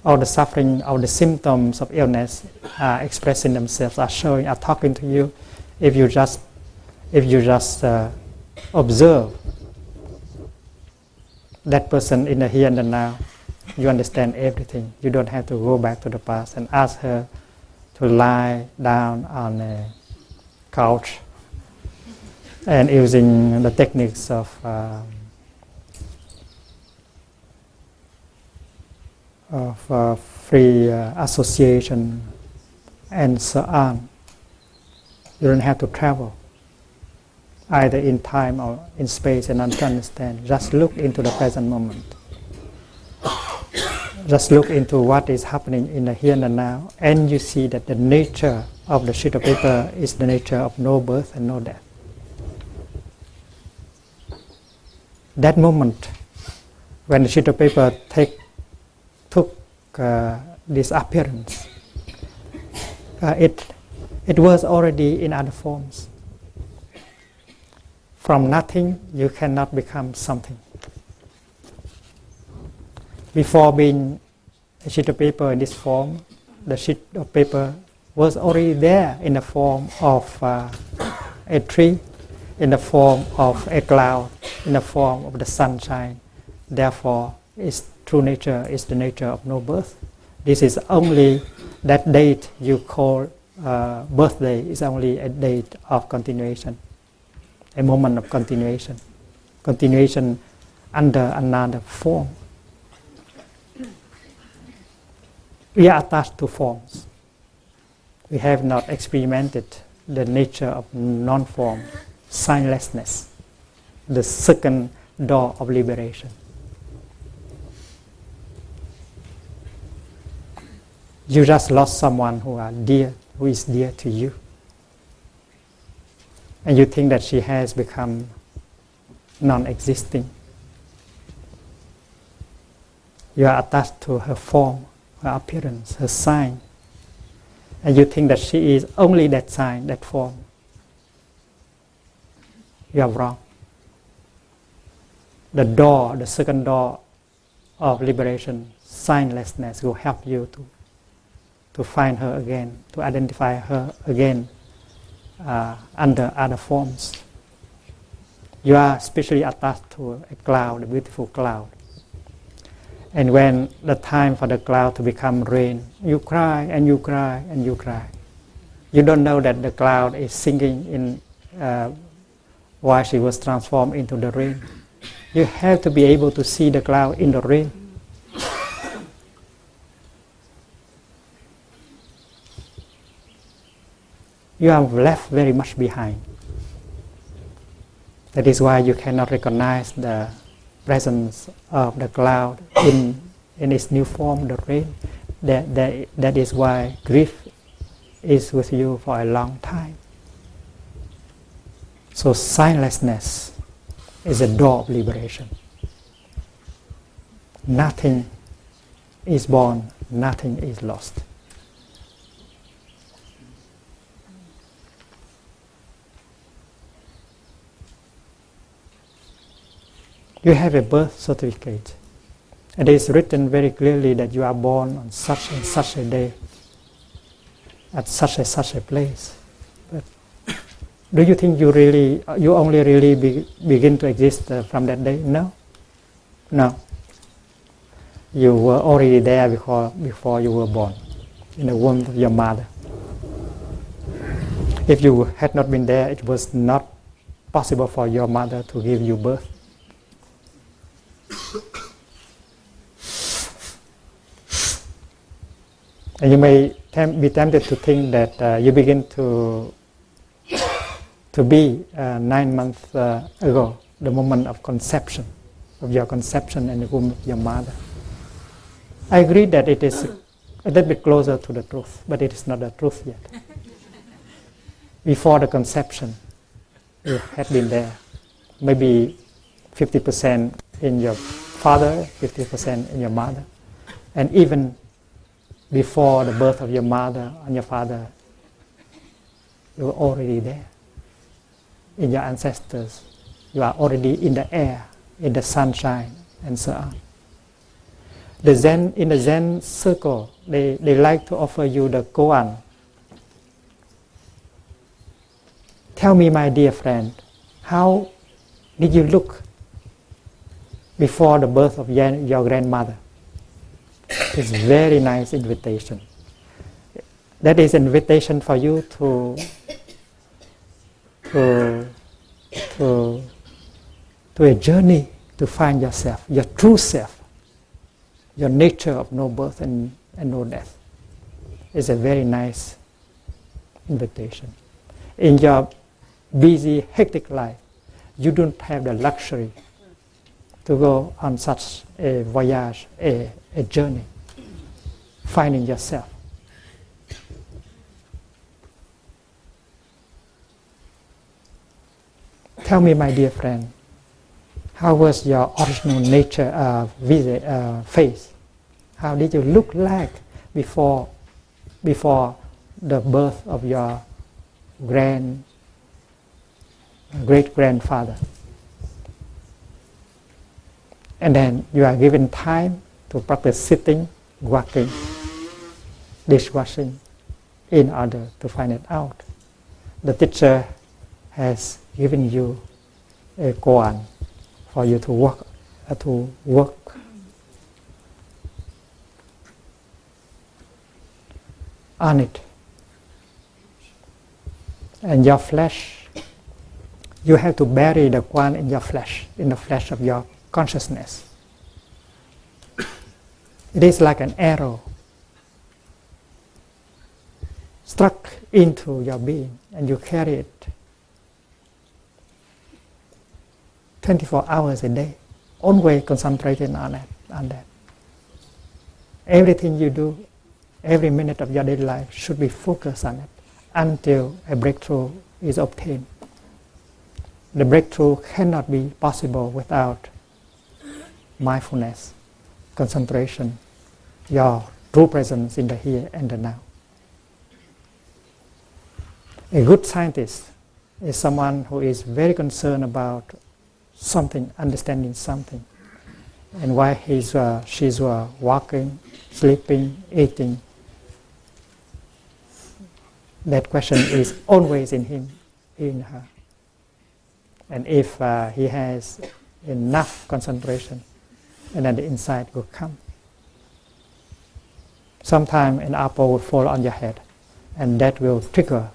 All the suffering, all the symptoms of illness are expressing themselves, are showing, are talking to you. If you just, if you just uh, observe that person in the here and the now, you understand everything. You don't have to go back to the past and ask her lie down on a couch and using the techniques of um, of uh, free uh, association and so on. You don't have to travel either in time or in space and understand. Just look into the present moment just look into what is happening in the here and now, and you see that the nature of the sheet of paper is the nature of no birth and no death. That moment, when the sheet of paper take, took uh, this appearance, uh, it, it was already in other forms. From nothing, you cannot become something. Before being a sheet of paper in this form, the sheet of paper was already there in the form of uh, a tree, in the form of a cloud, in the form of the sunshine. Therefore, its true nature is the nature of no birth. This is only that date you call uh, birthday is only a date of continuation, a moment of continuation, continuation under another form. We are attached to forms we have not experimented the nature of non form, signlessness, the second door of liberation. You just lost someone who are dear, who is dear to you. And you think that she has become non existing. You are attached to her form, her appearance, her sign, and you think that she is only that sign, that form, you are wrong. The door, the second door of liberation, signlessness, will help you to, to find her again, to identify her again uh, under other forms. You are especially attached to a cloud, a beautiful cloud. And when the time for the cloud to become rain, you cry and you cry and you cry. You don't know that the cloud is singing in uh, while she was transformed into the rain. You have to be able to see the cloud in the rain. You are left very much behind. That is why you cannot recognize the presence of the cloud in, in its new form, the rain. That, that, that is why grief is with you for a long time. So signlessness is a door of liberation. Nothing is born, nothing is lost. You have a birth certificate. It is written very clearly that you are born on such and such a day, at such and such a place. But do you think you really, you only really be, begin to exist uh, from that day? No. No. You were already there before, before you were born, in the womb of your mother. If you had not been there, it was not possible for your mother to give you birth. And you may be tempted to think that uh, you begin to to be uh, nine months uh, ago, the moment of conception, of your conception in the womb of your mother. I agree that it is a little bit closer to the truth, but it is not the truth yet. Before the conception, you had been there, maybe 50% in your father, 50% in your mother, and even before the birth of your mother and your father, you were already there. In your ancestors, you are already in the air, in the sunshine, and so on. The Zen, in the Zen circle, they, they like to offer you the koan. Tell me, my dear friend, how did you look before the birth of your grandmother? It's very nice invitation. That is invitation for you to to to to a journey to find yourself, your true self, your nature of no birth and, and no death. It's a very nice invitation. In your busy, hectic life, you don't have the luxury to go on such a voyage, a, a journey, finding yourself. Tell me, my dear friend, how was your original nature uh, visit, uh, face? How did you look like before, before the birth of your grand great grandfather? And then you are given time to practice sitting, walking, dishwashing in order to find it out. The teacher has given you a koan for you to work uh, to work on it and your flesh you have to bury the koan in your flesh in the flesh of your consciousness it is like an arrow struck into your being and you carry it 24 hours a day, always concentrating on that, on that. Everything you do, every minute of your daily life should be focused on it until a breakthrough is obtained. The breakthrough cannot be possible without mindfulness, concentration, your true presence in the here and the now. A good scientist is someone who is very concerned about something, understanding something. And while he's, uh, she's uh, walking, sleeping, eating, that question is always in him, in her. And if uh, he has enough concentration, and then the insight will come. Sometime an apple will fall on your head, and that will trigger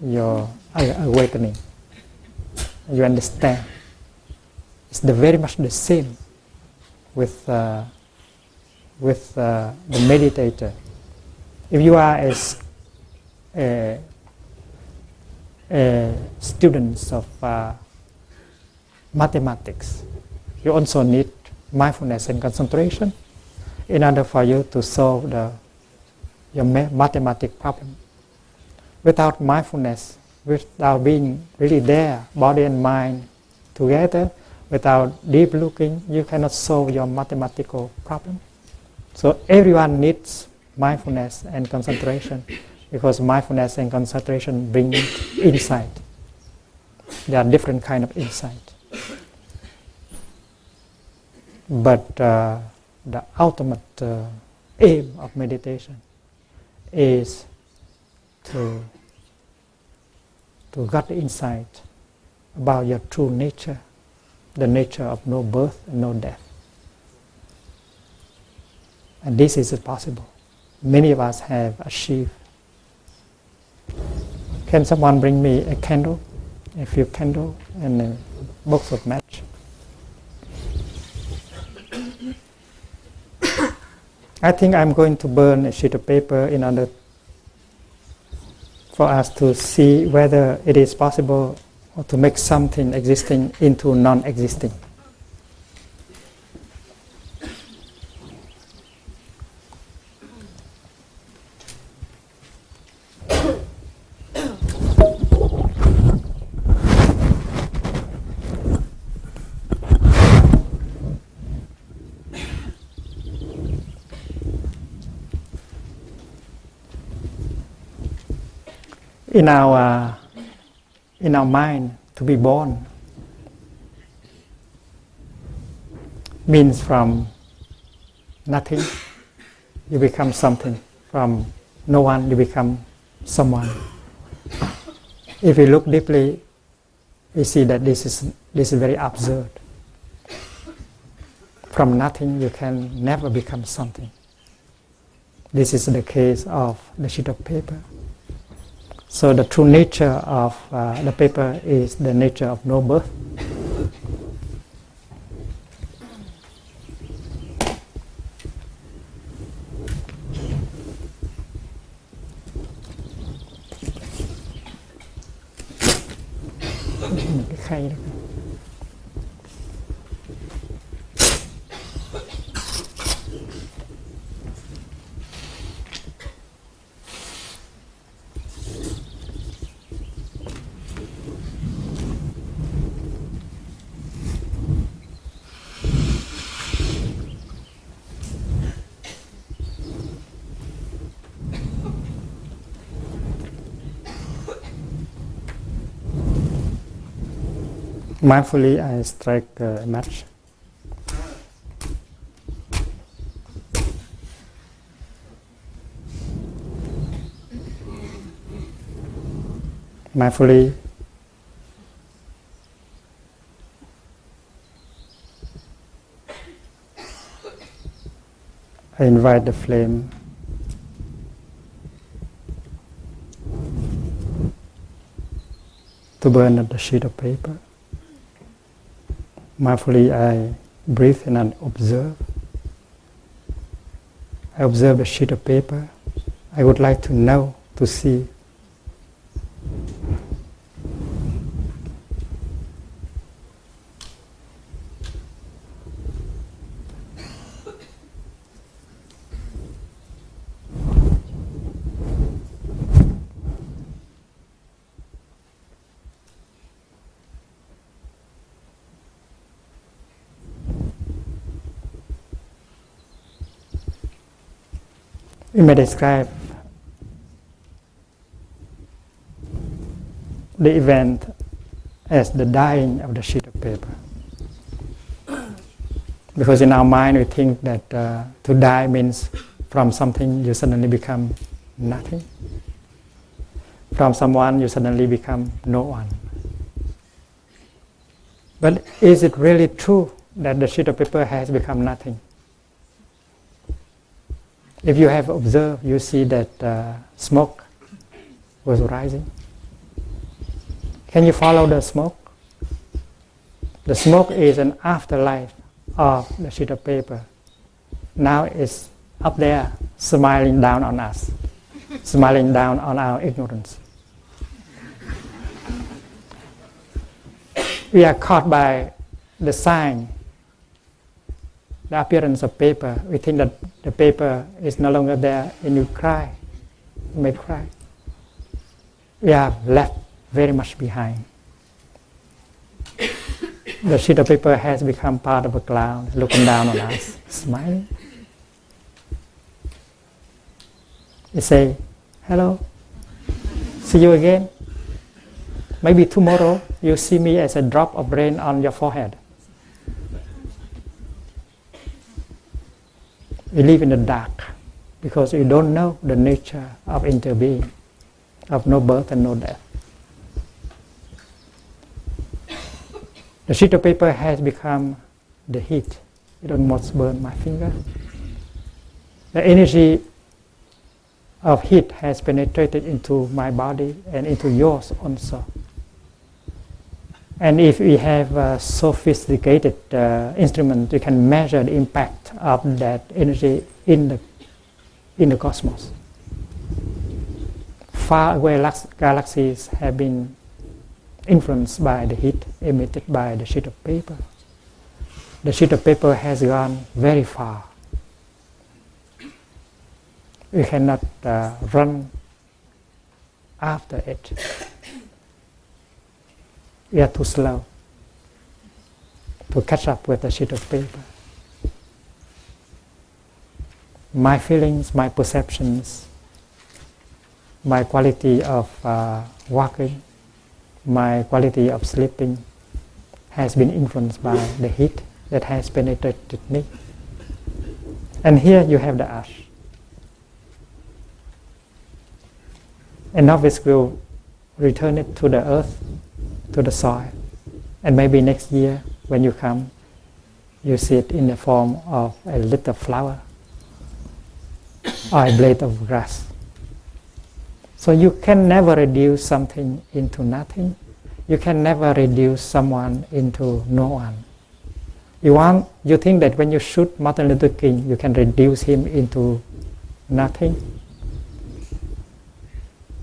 your awakening. You understand it's the very much the same with, uh, with uh, the meditator. If you are a, a, a student of uh, mathematics, you also need mindfulness and concentration in order for you to solve the, your mathematical problem. Without mindfulness, without being really there, body and mind together, Without deep looking, you cannot solve your mathematical problem. So everyone needs mindfulness and concentration because mindfulness and concentration bring insight. There are different kind of insight. But uh, the ultimate uh, aim of meditation is to to get insight about your true nature the nature of no birth and no death. And this is possible. Many of us have achieved. Can someone bring me a candle, a few candles, and a box of match? I think I'm going to burn a sheet of paper in order for us to see whether it is possible to make something existing into non-existing. In our in our mind to be born. Means from nothing you become something. From no one you become someone. If we look deeply we see that this is this is very absurd. From nothing you can never become something. This is the case of the sheet of paper so the true nature of uh, the paper is the nature of no birth. Mindfully, I strike a match. Mindfully, I invite the flame to burn up the sheet of paper. Mindfully, I breathe and I observe. I observe a sheet of paper. I would like to know, to see may describe the event as the dying of the sheet of paper. Because in our mind we think that uh, to die means from something you suddenly become nothing. From someone you suddenly become no one. But is it really true that the sheet of paper has become nothing? If you have observed, you see that uh, smoke was rising. Can you follow the smoke? The smoke is an afterlife of the sheet of paper. Now it's up there, smiling down on us, smiling down on our ignorance. We are caught by the sign the appearance of paper. We think that the paper is no longer there and you cry, you may cry. We are left very much behind. the sheet of paper has become part of a cloud looking down on us, smiling. You say, hello, see you again. Maybe tomorrow you see me as a drop of rain on your forehead. We live in the dark because we don't know the nature of interbeing, of no birth and no death. The sheet of paper has become the heat. It almost burned my finger. The energy of heat has penetrated into my body and into yours also. And if we have a sophisticated uh, instrument, we can measure the impact of that energy in the, in the cosmos. Far away galaxies have been influenced by the heat emitted by the sheet of paper. The sheet of paper has gone very far. We cannot uh, run after it we are too slow to catch up with a sheet of paper. My feelings, my perceptions, my quality of uh, walking, my quality of sleeping has been influenced by the heat that has penetrated me. And here you have the ash. A novice will return it to the earth to the soil. And maybe next year when you come, you see it in the form of a little flower or a blade of grass. So you can never reduce something into nothing. You can never reduce someone into no one. You want you think that when you shoot Martin Luther King, you can reduce him into nothing.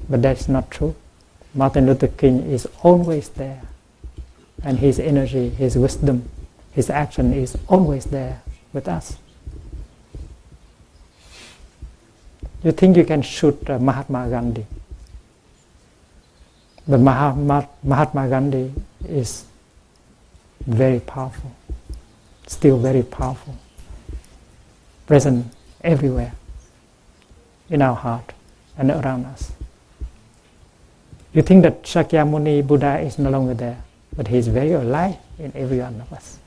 But that's not true. Martin Luther King is always there. And his energy, his wisdom, his action is always there with us. You think you can shoot uh, Mahatma Gandhi. But Mahatma, Mahatma Gandhi is very powerful, still very powerful, present everywhere in our heart and around us. You think that Shakyamuni Buddha is no longer there. but He is very alive in every one of us.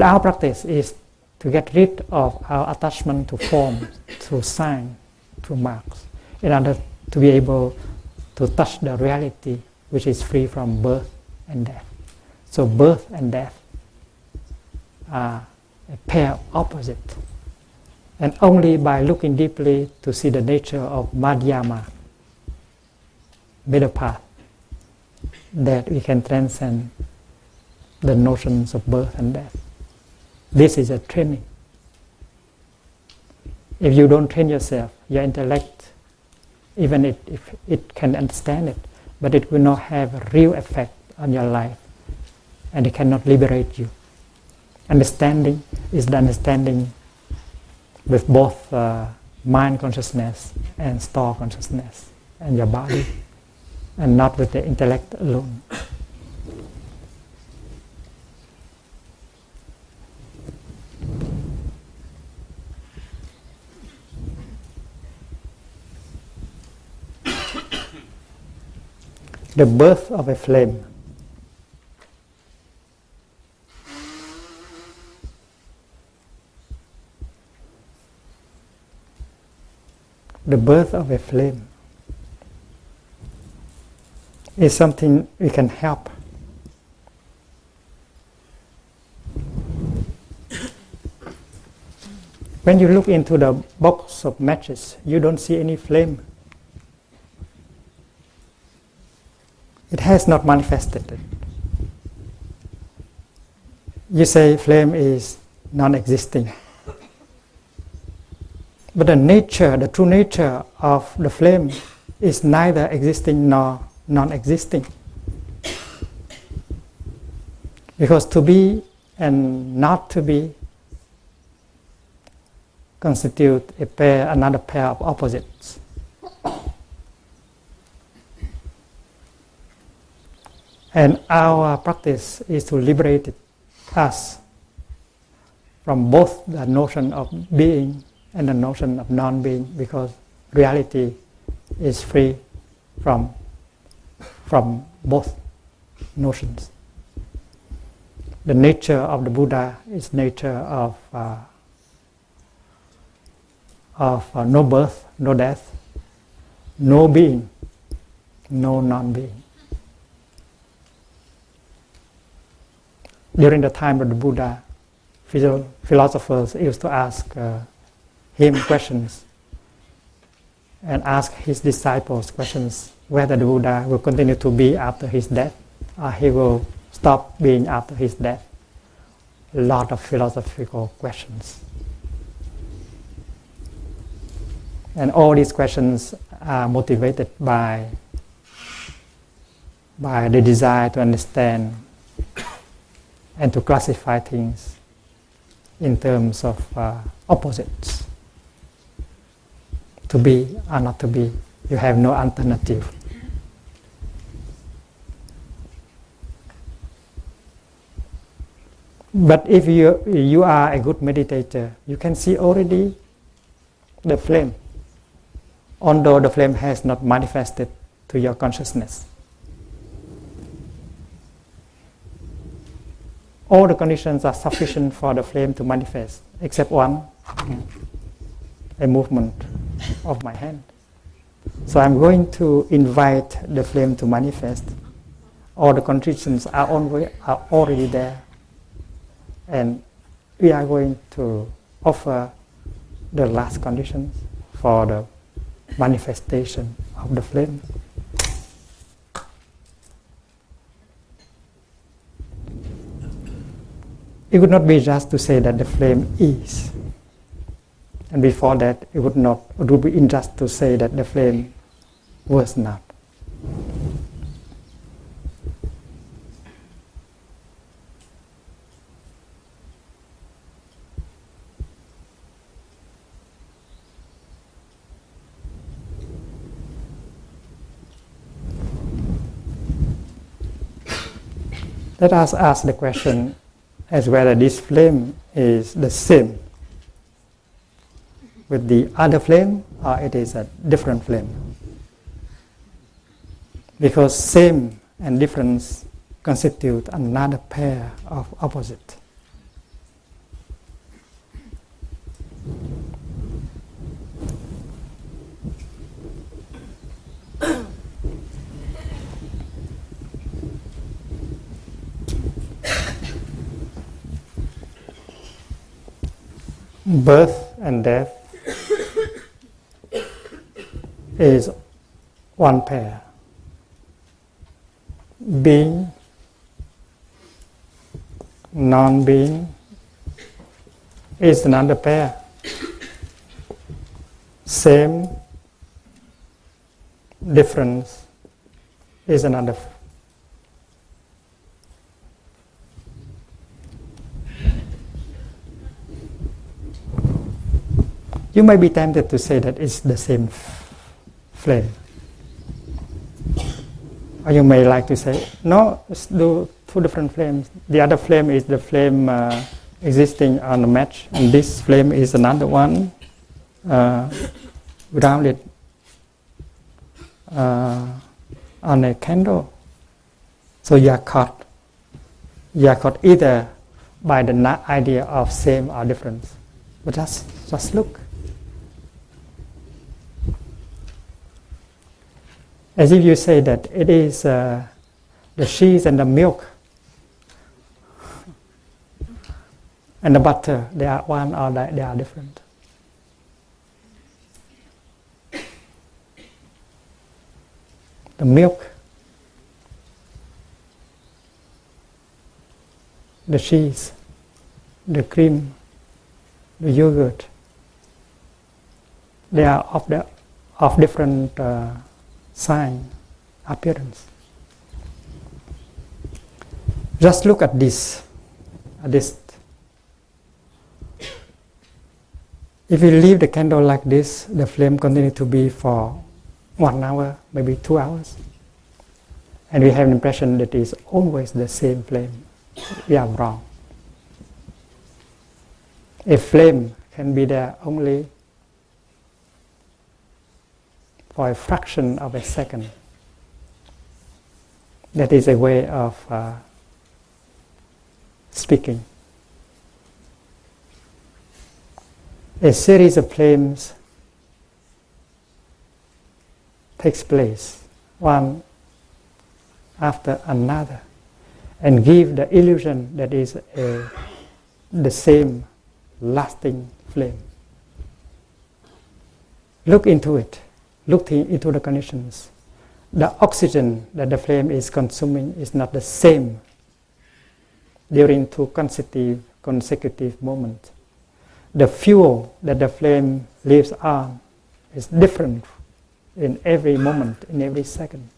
Our practice is to get rid of our attachment to form, to sign, to marks, in order to be able to touch the reality which is free from birth and death. So birth and death are a pair opposite. And only by looking deeply to see the nature of Madhyama, middle path, that we can transcend the notions of birth and death. This is a training. If you don't train yourself, your intellect, even if, if it can understand it, but it will not have a real effect on your life and it cannot liberate you. Understanding is the understanding with both uh, mind consciousness and store consciousness and your body, and not with the intellect alone. the birth of a flame. The birth of a flame is something we can help. When you look into the box of matches, you don't see any flame. it has not manifested. You say flame is non existing. But the nature, the true nature of the flame is neither existing nor non existing. Because to be and not to be constitute a pair, another pair of opposites. And our practice is to liberate us from both the notion of being and the notion of non being because reality is free from, from both notions. The nature of the Buddha is nature of, uh, of uh, no birth, no death, no being, no non being. during the time of the Buddha, philosophers used to ask uh, him questions and ask his disciples questions whether the Buddha will continue to be after his death or he will stop being after his death. A lot of philosophical questions. And all these questions are motivated by, by the desire to understand and to classify things in terms of uh, opposites. To be or not to be, you have no alternative. But if you, you are a good meditator, you can see already the flame, although the flame has not manifested to your consciousness. all the conditions are sufficient for the flame to manifest, except one, a movement of my hand. So I'm going to invite the flame to manifest. All the conditions are, already, are already there. And we are going to offer the last conditions for the manifestation of the flame. It would not be just to say that the flame is. And before that, it would not, it would be unjust to say that the flame was not. Let us ask the question as whether this flame is the same with the other flame or it is a different flame. Because same and difference constitute another pair of opposite. Birth and death is one pair. Being, non being is another pair. Same, difference is another You may be tempted to say that it's the same flame. Or you may like to say, no, it's two different flames. The other flame is the flame uh, existing on the match, and this flame is another one uh, grounded uh, on a candle. So you are caught. You are caught either by the idea of same or difference. But just, just look. As if you say that it is uh, the cheese and the milk and the butter, they are one or they are different. The milk, the cheese, the cream, the yogurt, they are of, the, of different uh, sign, appearance. Just look at this, at this. If you leave the candle like this, the flame continue to be for one hour, maybe two hours. And we have an impression that it is always the same flame. We are wrong. A flame can be there only for a fraction of a second. That is a way of uh, speaking. A series of flames takes place, one after another, and give the illusion that is a, the same lasting flame. Look into it looking into the conditions, the oxygen that the flame is consuming is not the same during two consecutive, consecutive moments. The fuel that the flame lives on is different in every moment, in every second.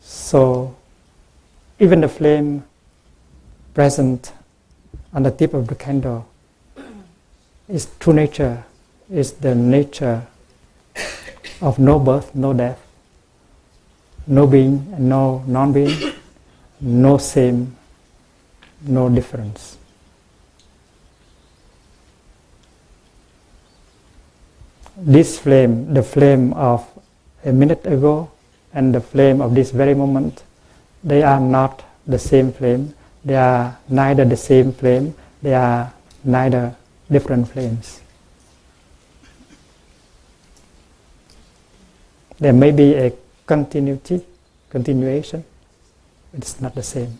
So, even the flame present on the tip of the candle its true nature is the nature of no birth, no death, no being no non being, no same, no difference. This flame, the flame of a minute ago and the flame of this very moment, they are not the same flame. They are neither the same flame, they are neither different flames. There may be a continuity, continuation, but it's not the same.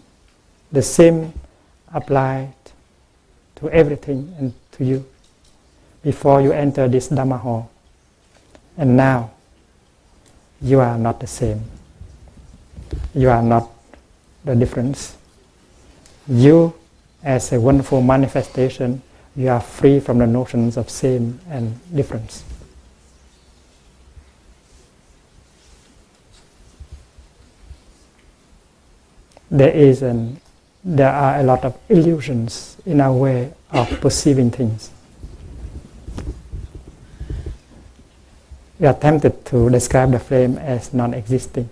The same applied to everything and to you before you enter this Dhamma hall. And now, you are not the same. You are not the difference. You, as a wonderful manifestation you are free from the notions of same and difference. There is an there are a lot of illusions in our way of perceiving things. We are tempted to describe the flame as non-existing.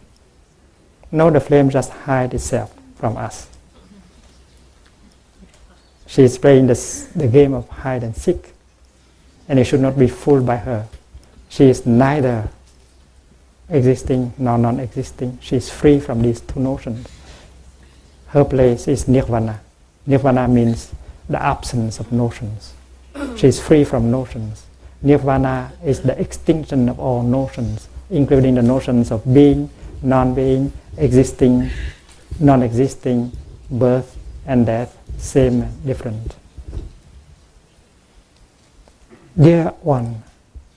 No, the flame just hides itself from us. She is playing this, the game of hide and seek, and you should not be fooled by her. She is neither existing nor non-existing. She is free from these two notions. Her place is nirvana. Nirvana means the absence of notions. She is free from notions. Nirvana is the extinction of all notions, including the notions of being, non-being, existing, non-existing, birth and death, same different. Dear one,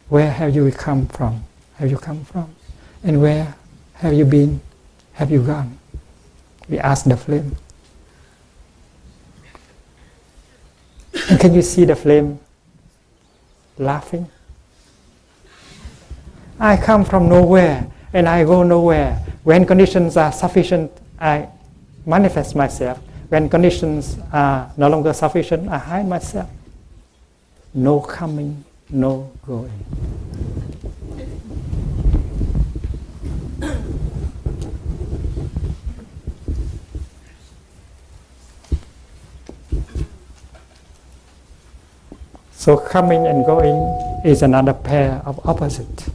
where have you come from? Have you come from? And where have you been? Have you gone? We ask the flame. And can you see the flame laughing? I come from nowhere and I go nowhere. When conditions are sufficient, I manifest myself. When conditions are no longer sufficient, I hide myself. No coming, no going. So coming and going is another pair of opposite.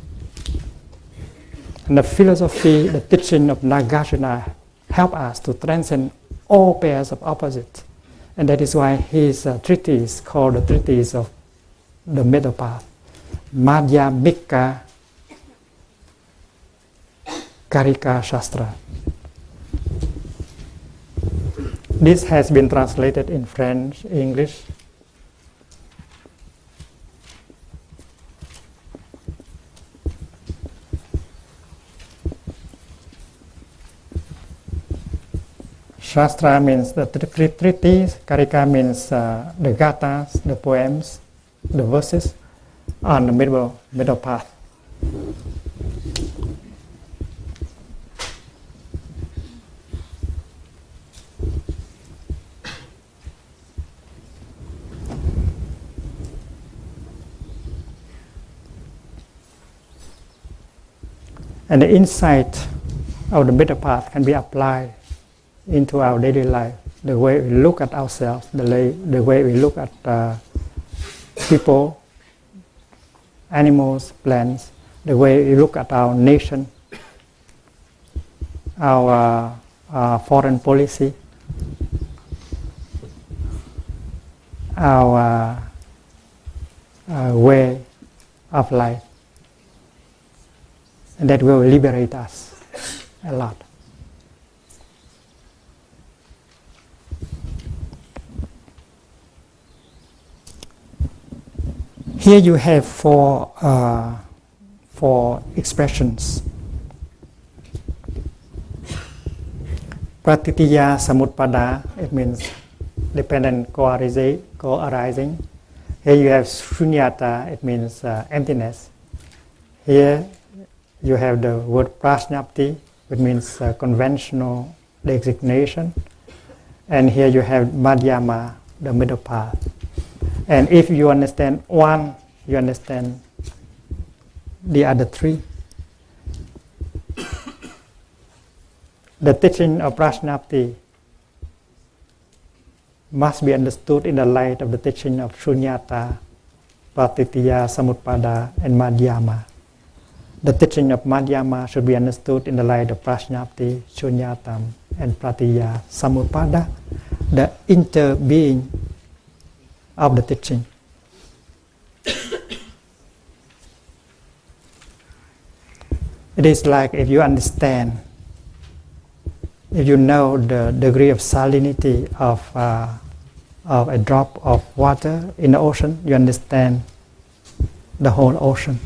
And the philosophy, the teaching of Nagarjuna help us to transcend all pairs of opposites. And that is why his uh, treatise called the treatise of the middle path, Madhyamika Karika Shastra. This has been translated in French, English, Shastra means the treatise, Karika means uh, the gathas, the poems, the verses on the middle, middle path. And the insight of the middle path can be applied into our daily life, the way we look at ourselves, the way, the way we look at uh, people, animals, plants, the way we look at our nation, our uh, uh, foreign policy, our uh, uh, way of life. And that will liberate us a lot. Here you have four, uh, four expressions. Pratitya samutpada, it means dependent co-arising. Here you have shunyata, it means uh, emptiness. Here you have the word prajnapti, which means uh, conventional designation. And here you have madhyama, the middle path. And if you understand one, you understand the other three. The teaching of Prajnapti must be understood in the light of the teaching of Shunyata, Pratitya, Samutpada, and Madhyama. The teaching of Madhyama should be understood in the light of Prajnapti, Shunyatam, and Pratitya, Samutpada, the interbeing of the teaching. it is like if you understand, if you know the degree of salinity of, uh, of a drop of water in the ocean, you understand the whole ocean.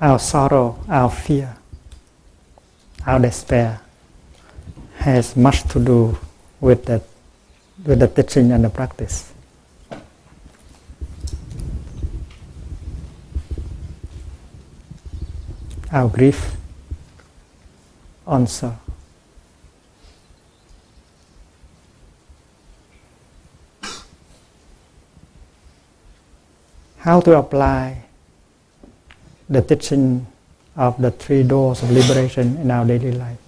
Our sorrow, our fear, our despair has much to do with the, with the teaching and the practice. Our grief also. How to apply the teaching of the three doors of liberation in our daily life.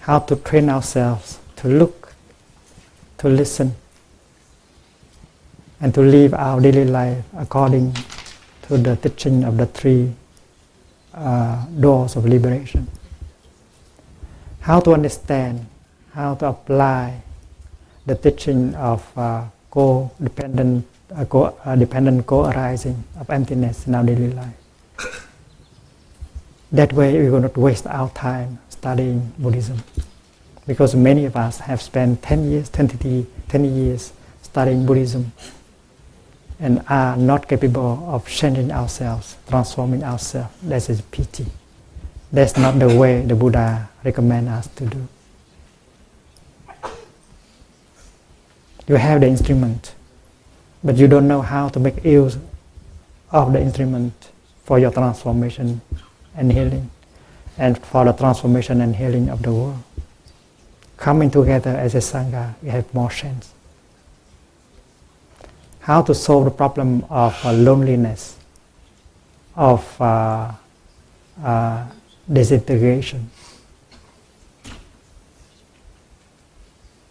How to train ourselves to look, to listen, and to live our daily life according to the teaching of the three uh, doors of liberation. How to understand, how to apply the teaching of uh, co-dependent, uh, co- uh, dependent co-arising of emptiness in our daily life. That way we will not waste our time studying Buddhism. Because many of us have spent 10 years, 20, 10 years studying Buddhism and are not capable of changing ourselves, transforming ourselves. That is pity. That's not the way the Buddha recommend us to do. You have the instrument, but you don't know how to make use of the instrument for your transformation and healing, and for the transformation and healing of the world. Coming together as a Sangha, we have more chance how to solve the problem of uh, loneliness, of uh, uh, disintegration,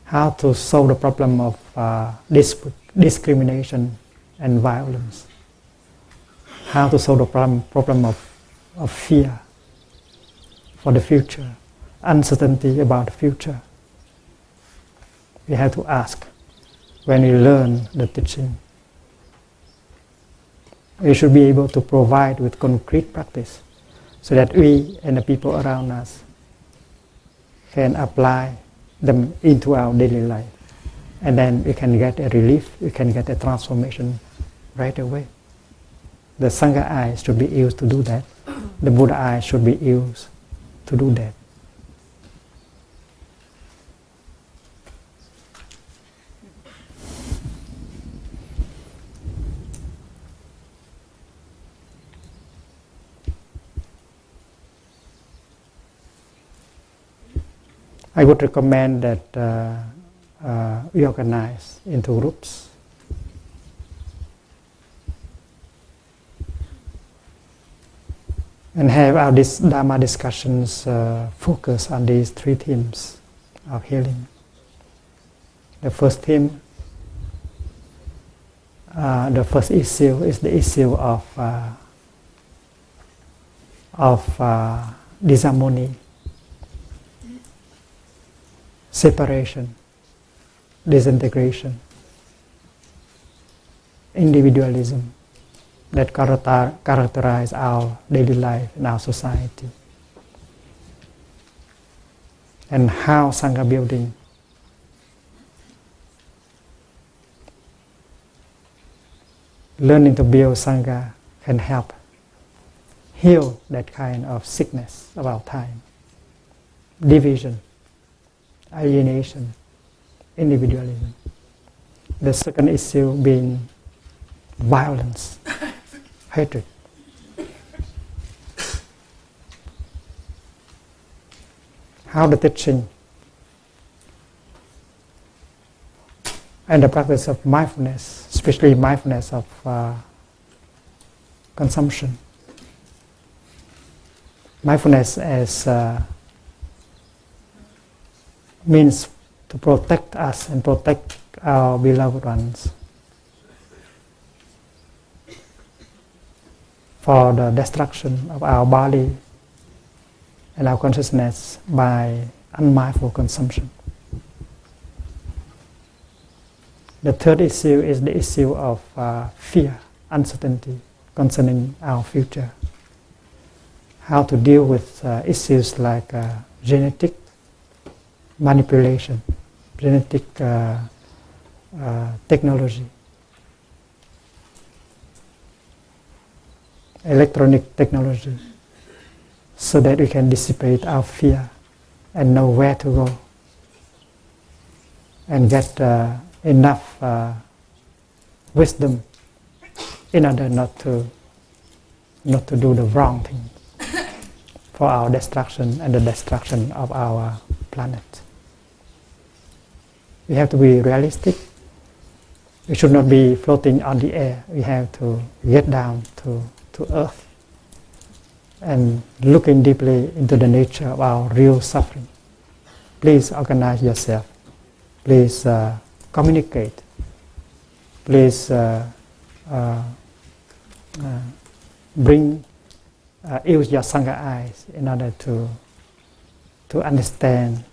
how to solve the problem of uh, dis- discrimination and violence, how to solve the problem, problem of, of fear for the future, uncertainty about the future. We have to ask when we learn the teaching. We should be able to provide with concrete practice so that we and the people around us can apply them into our daily life. And then we can get a relief, we can get a transformation right away. The Sangha eyes should be used to do that. The Buddha eyes should be used to do that. I would recommend that uh, uh, we organize into groups. And have our dis- Dharma discussions uh, focus on these three themes of healing. The first theme, uh, the first issue is the issue of uh, of uh, disharmony separation, disintegration, individualism that characterize our daily life in our society. And how Sangha building learning to build Sangha can help heal that kind of sickness of our time, division alienation, individualism. The second issue being violence, hatred. How the teaching and the practice of mindfulness, especially mindfulness of uh, consumption, mindfulness as uh, means to protect us and protect our beloved ones for the destruction of our body and our consciousness by unmindful consumption. The third issue is the issue of uh, fear, uncertainty concerning our future. How to deal with uh, issues like uh, genetic manipulation, genetic uh, uh, technology, electronic technology, so that we can dissipate our fear and know where to go and get uh, enough uh, wisdom in order not to not to do the wrong thing for our destruction and the destruction of our planet. We have to be realistic. We should not be floating on the air. We have to get down to, to earth and looking deeply into the nature of our real suffering. Please organize yourself. Please uh, communicate. Please uh, uh, uh bring, uh, use your Sangha eyes in order to, to understand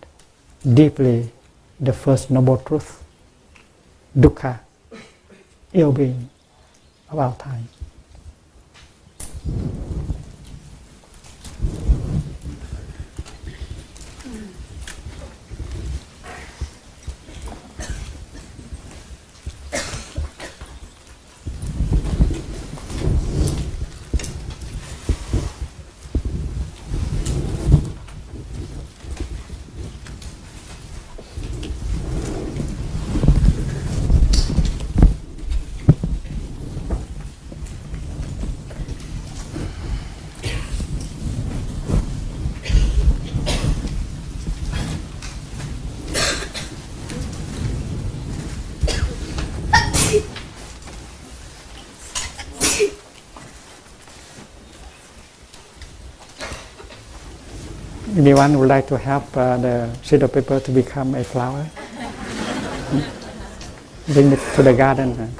deeply the first noble truth, dukkha, ill being of our time. Anyone would like to help uh, the sheet of paper to become a flower? Bring it to the garden.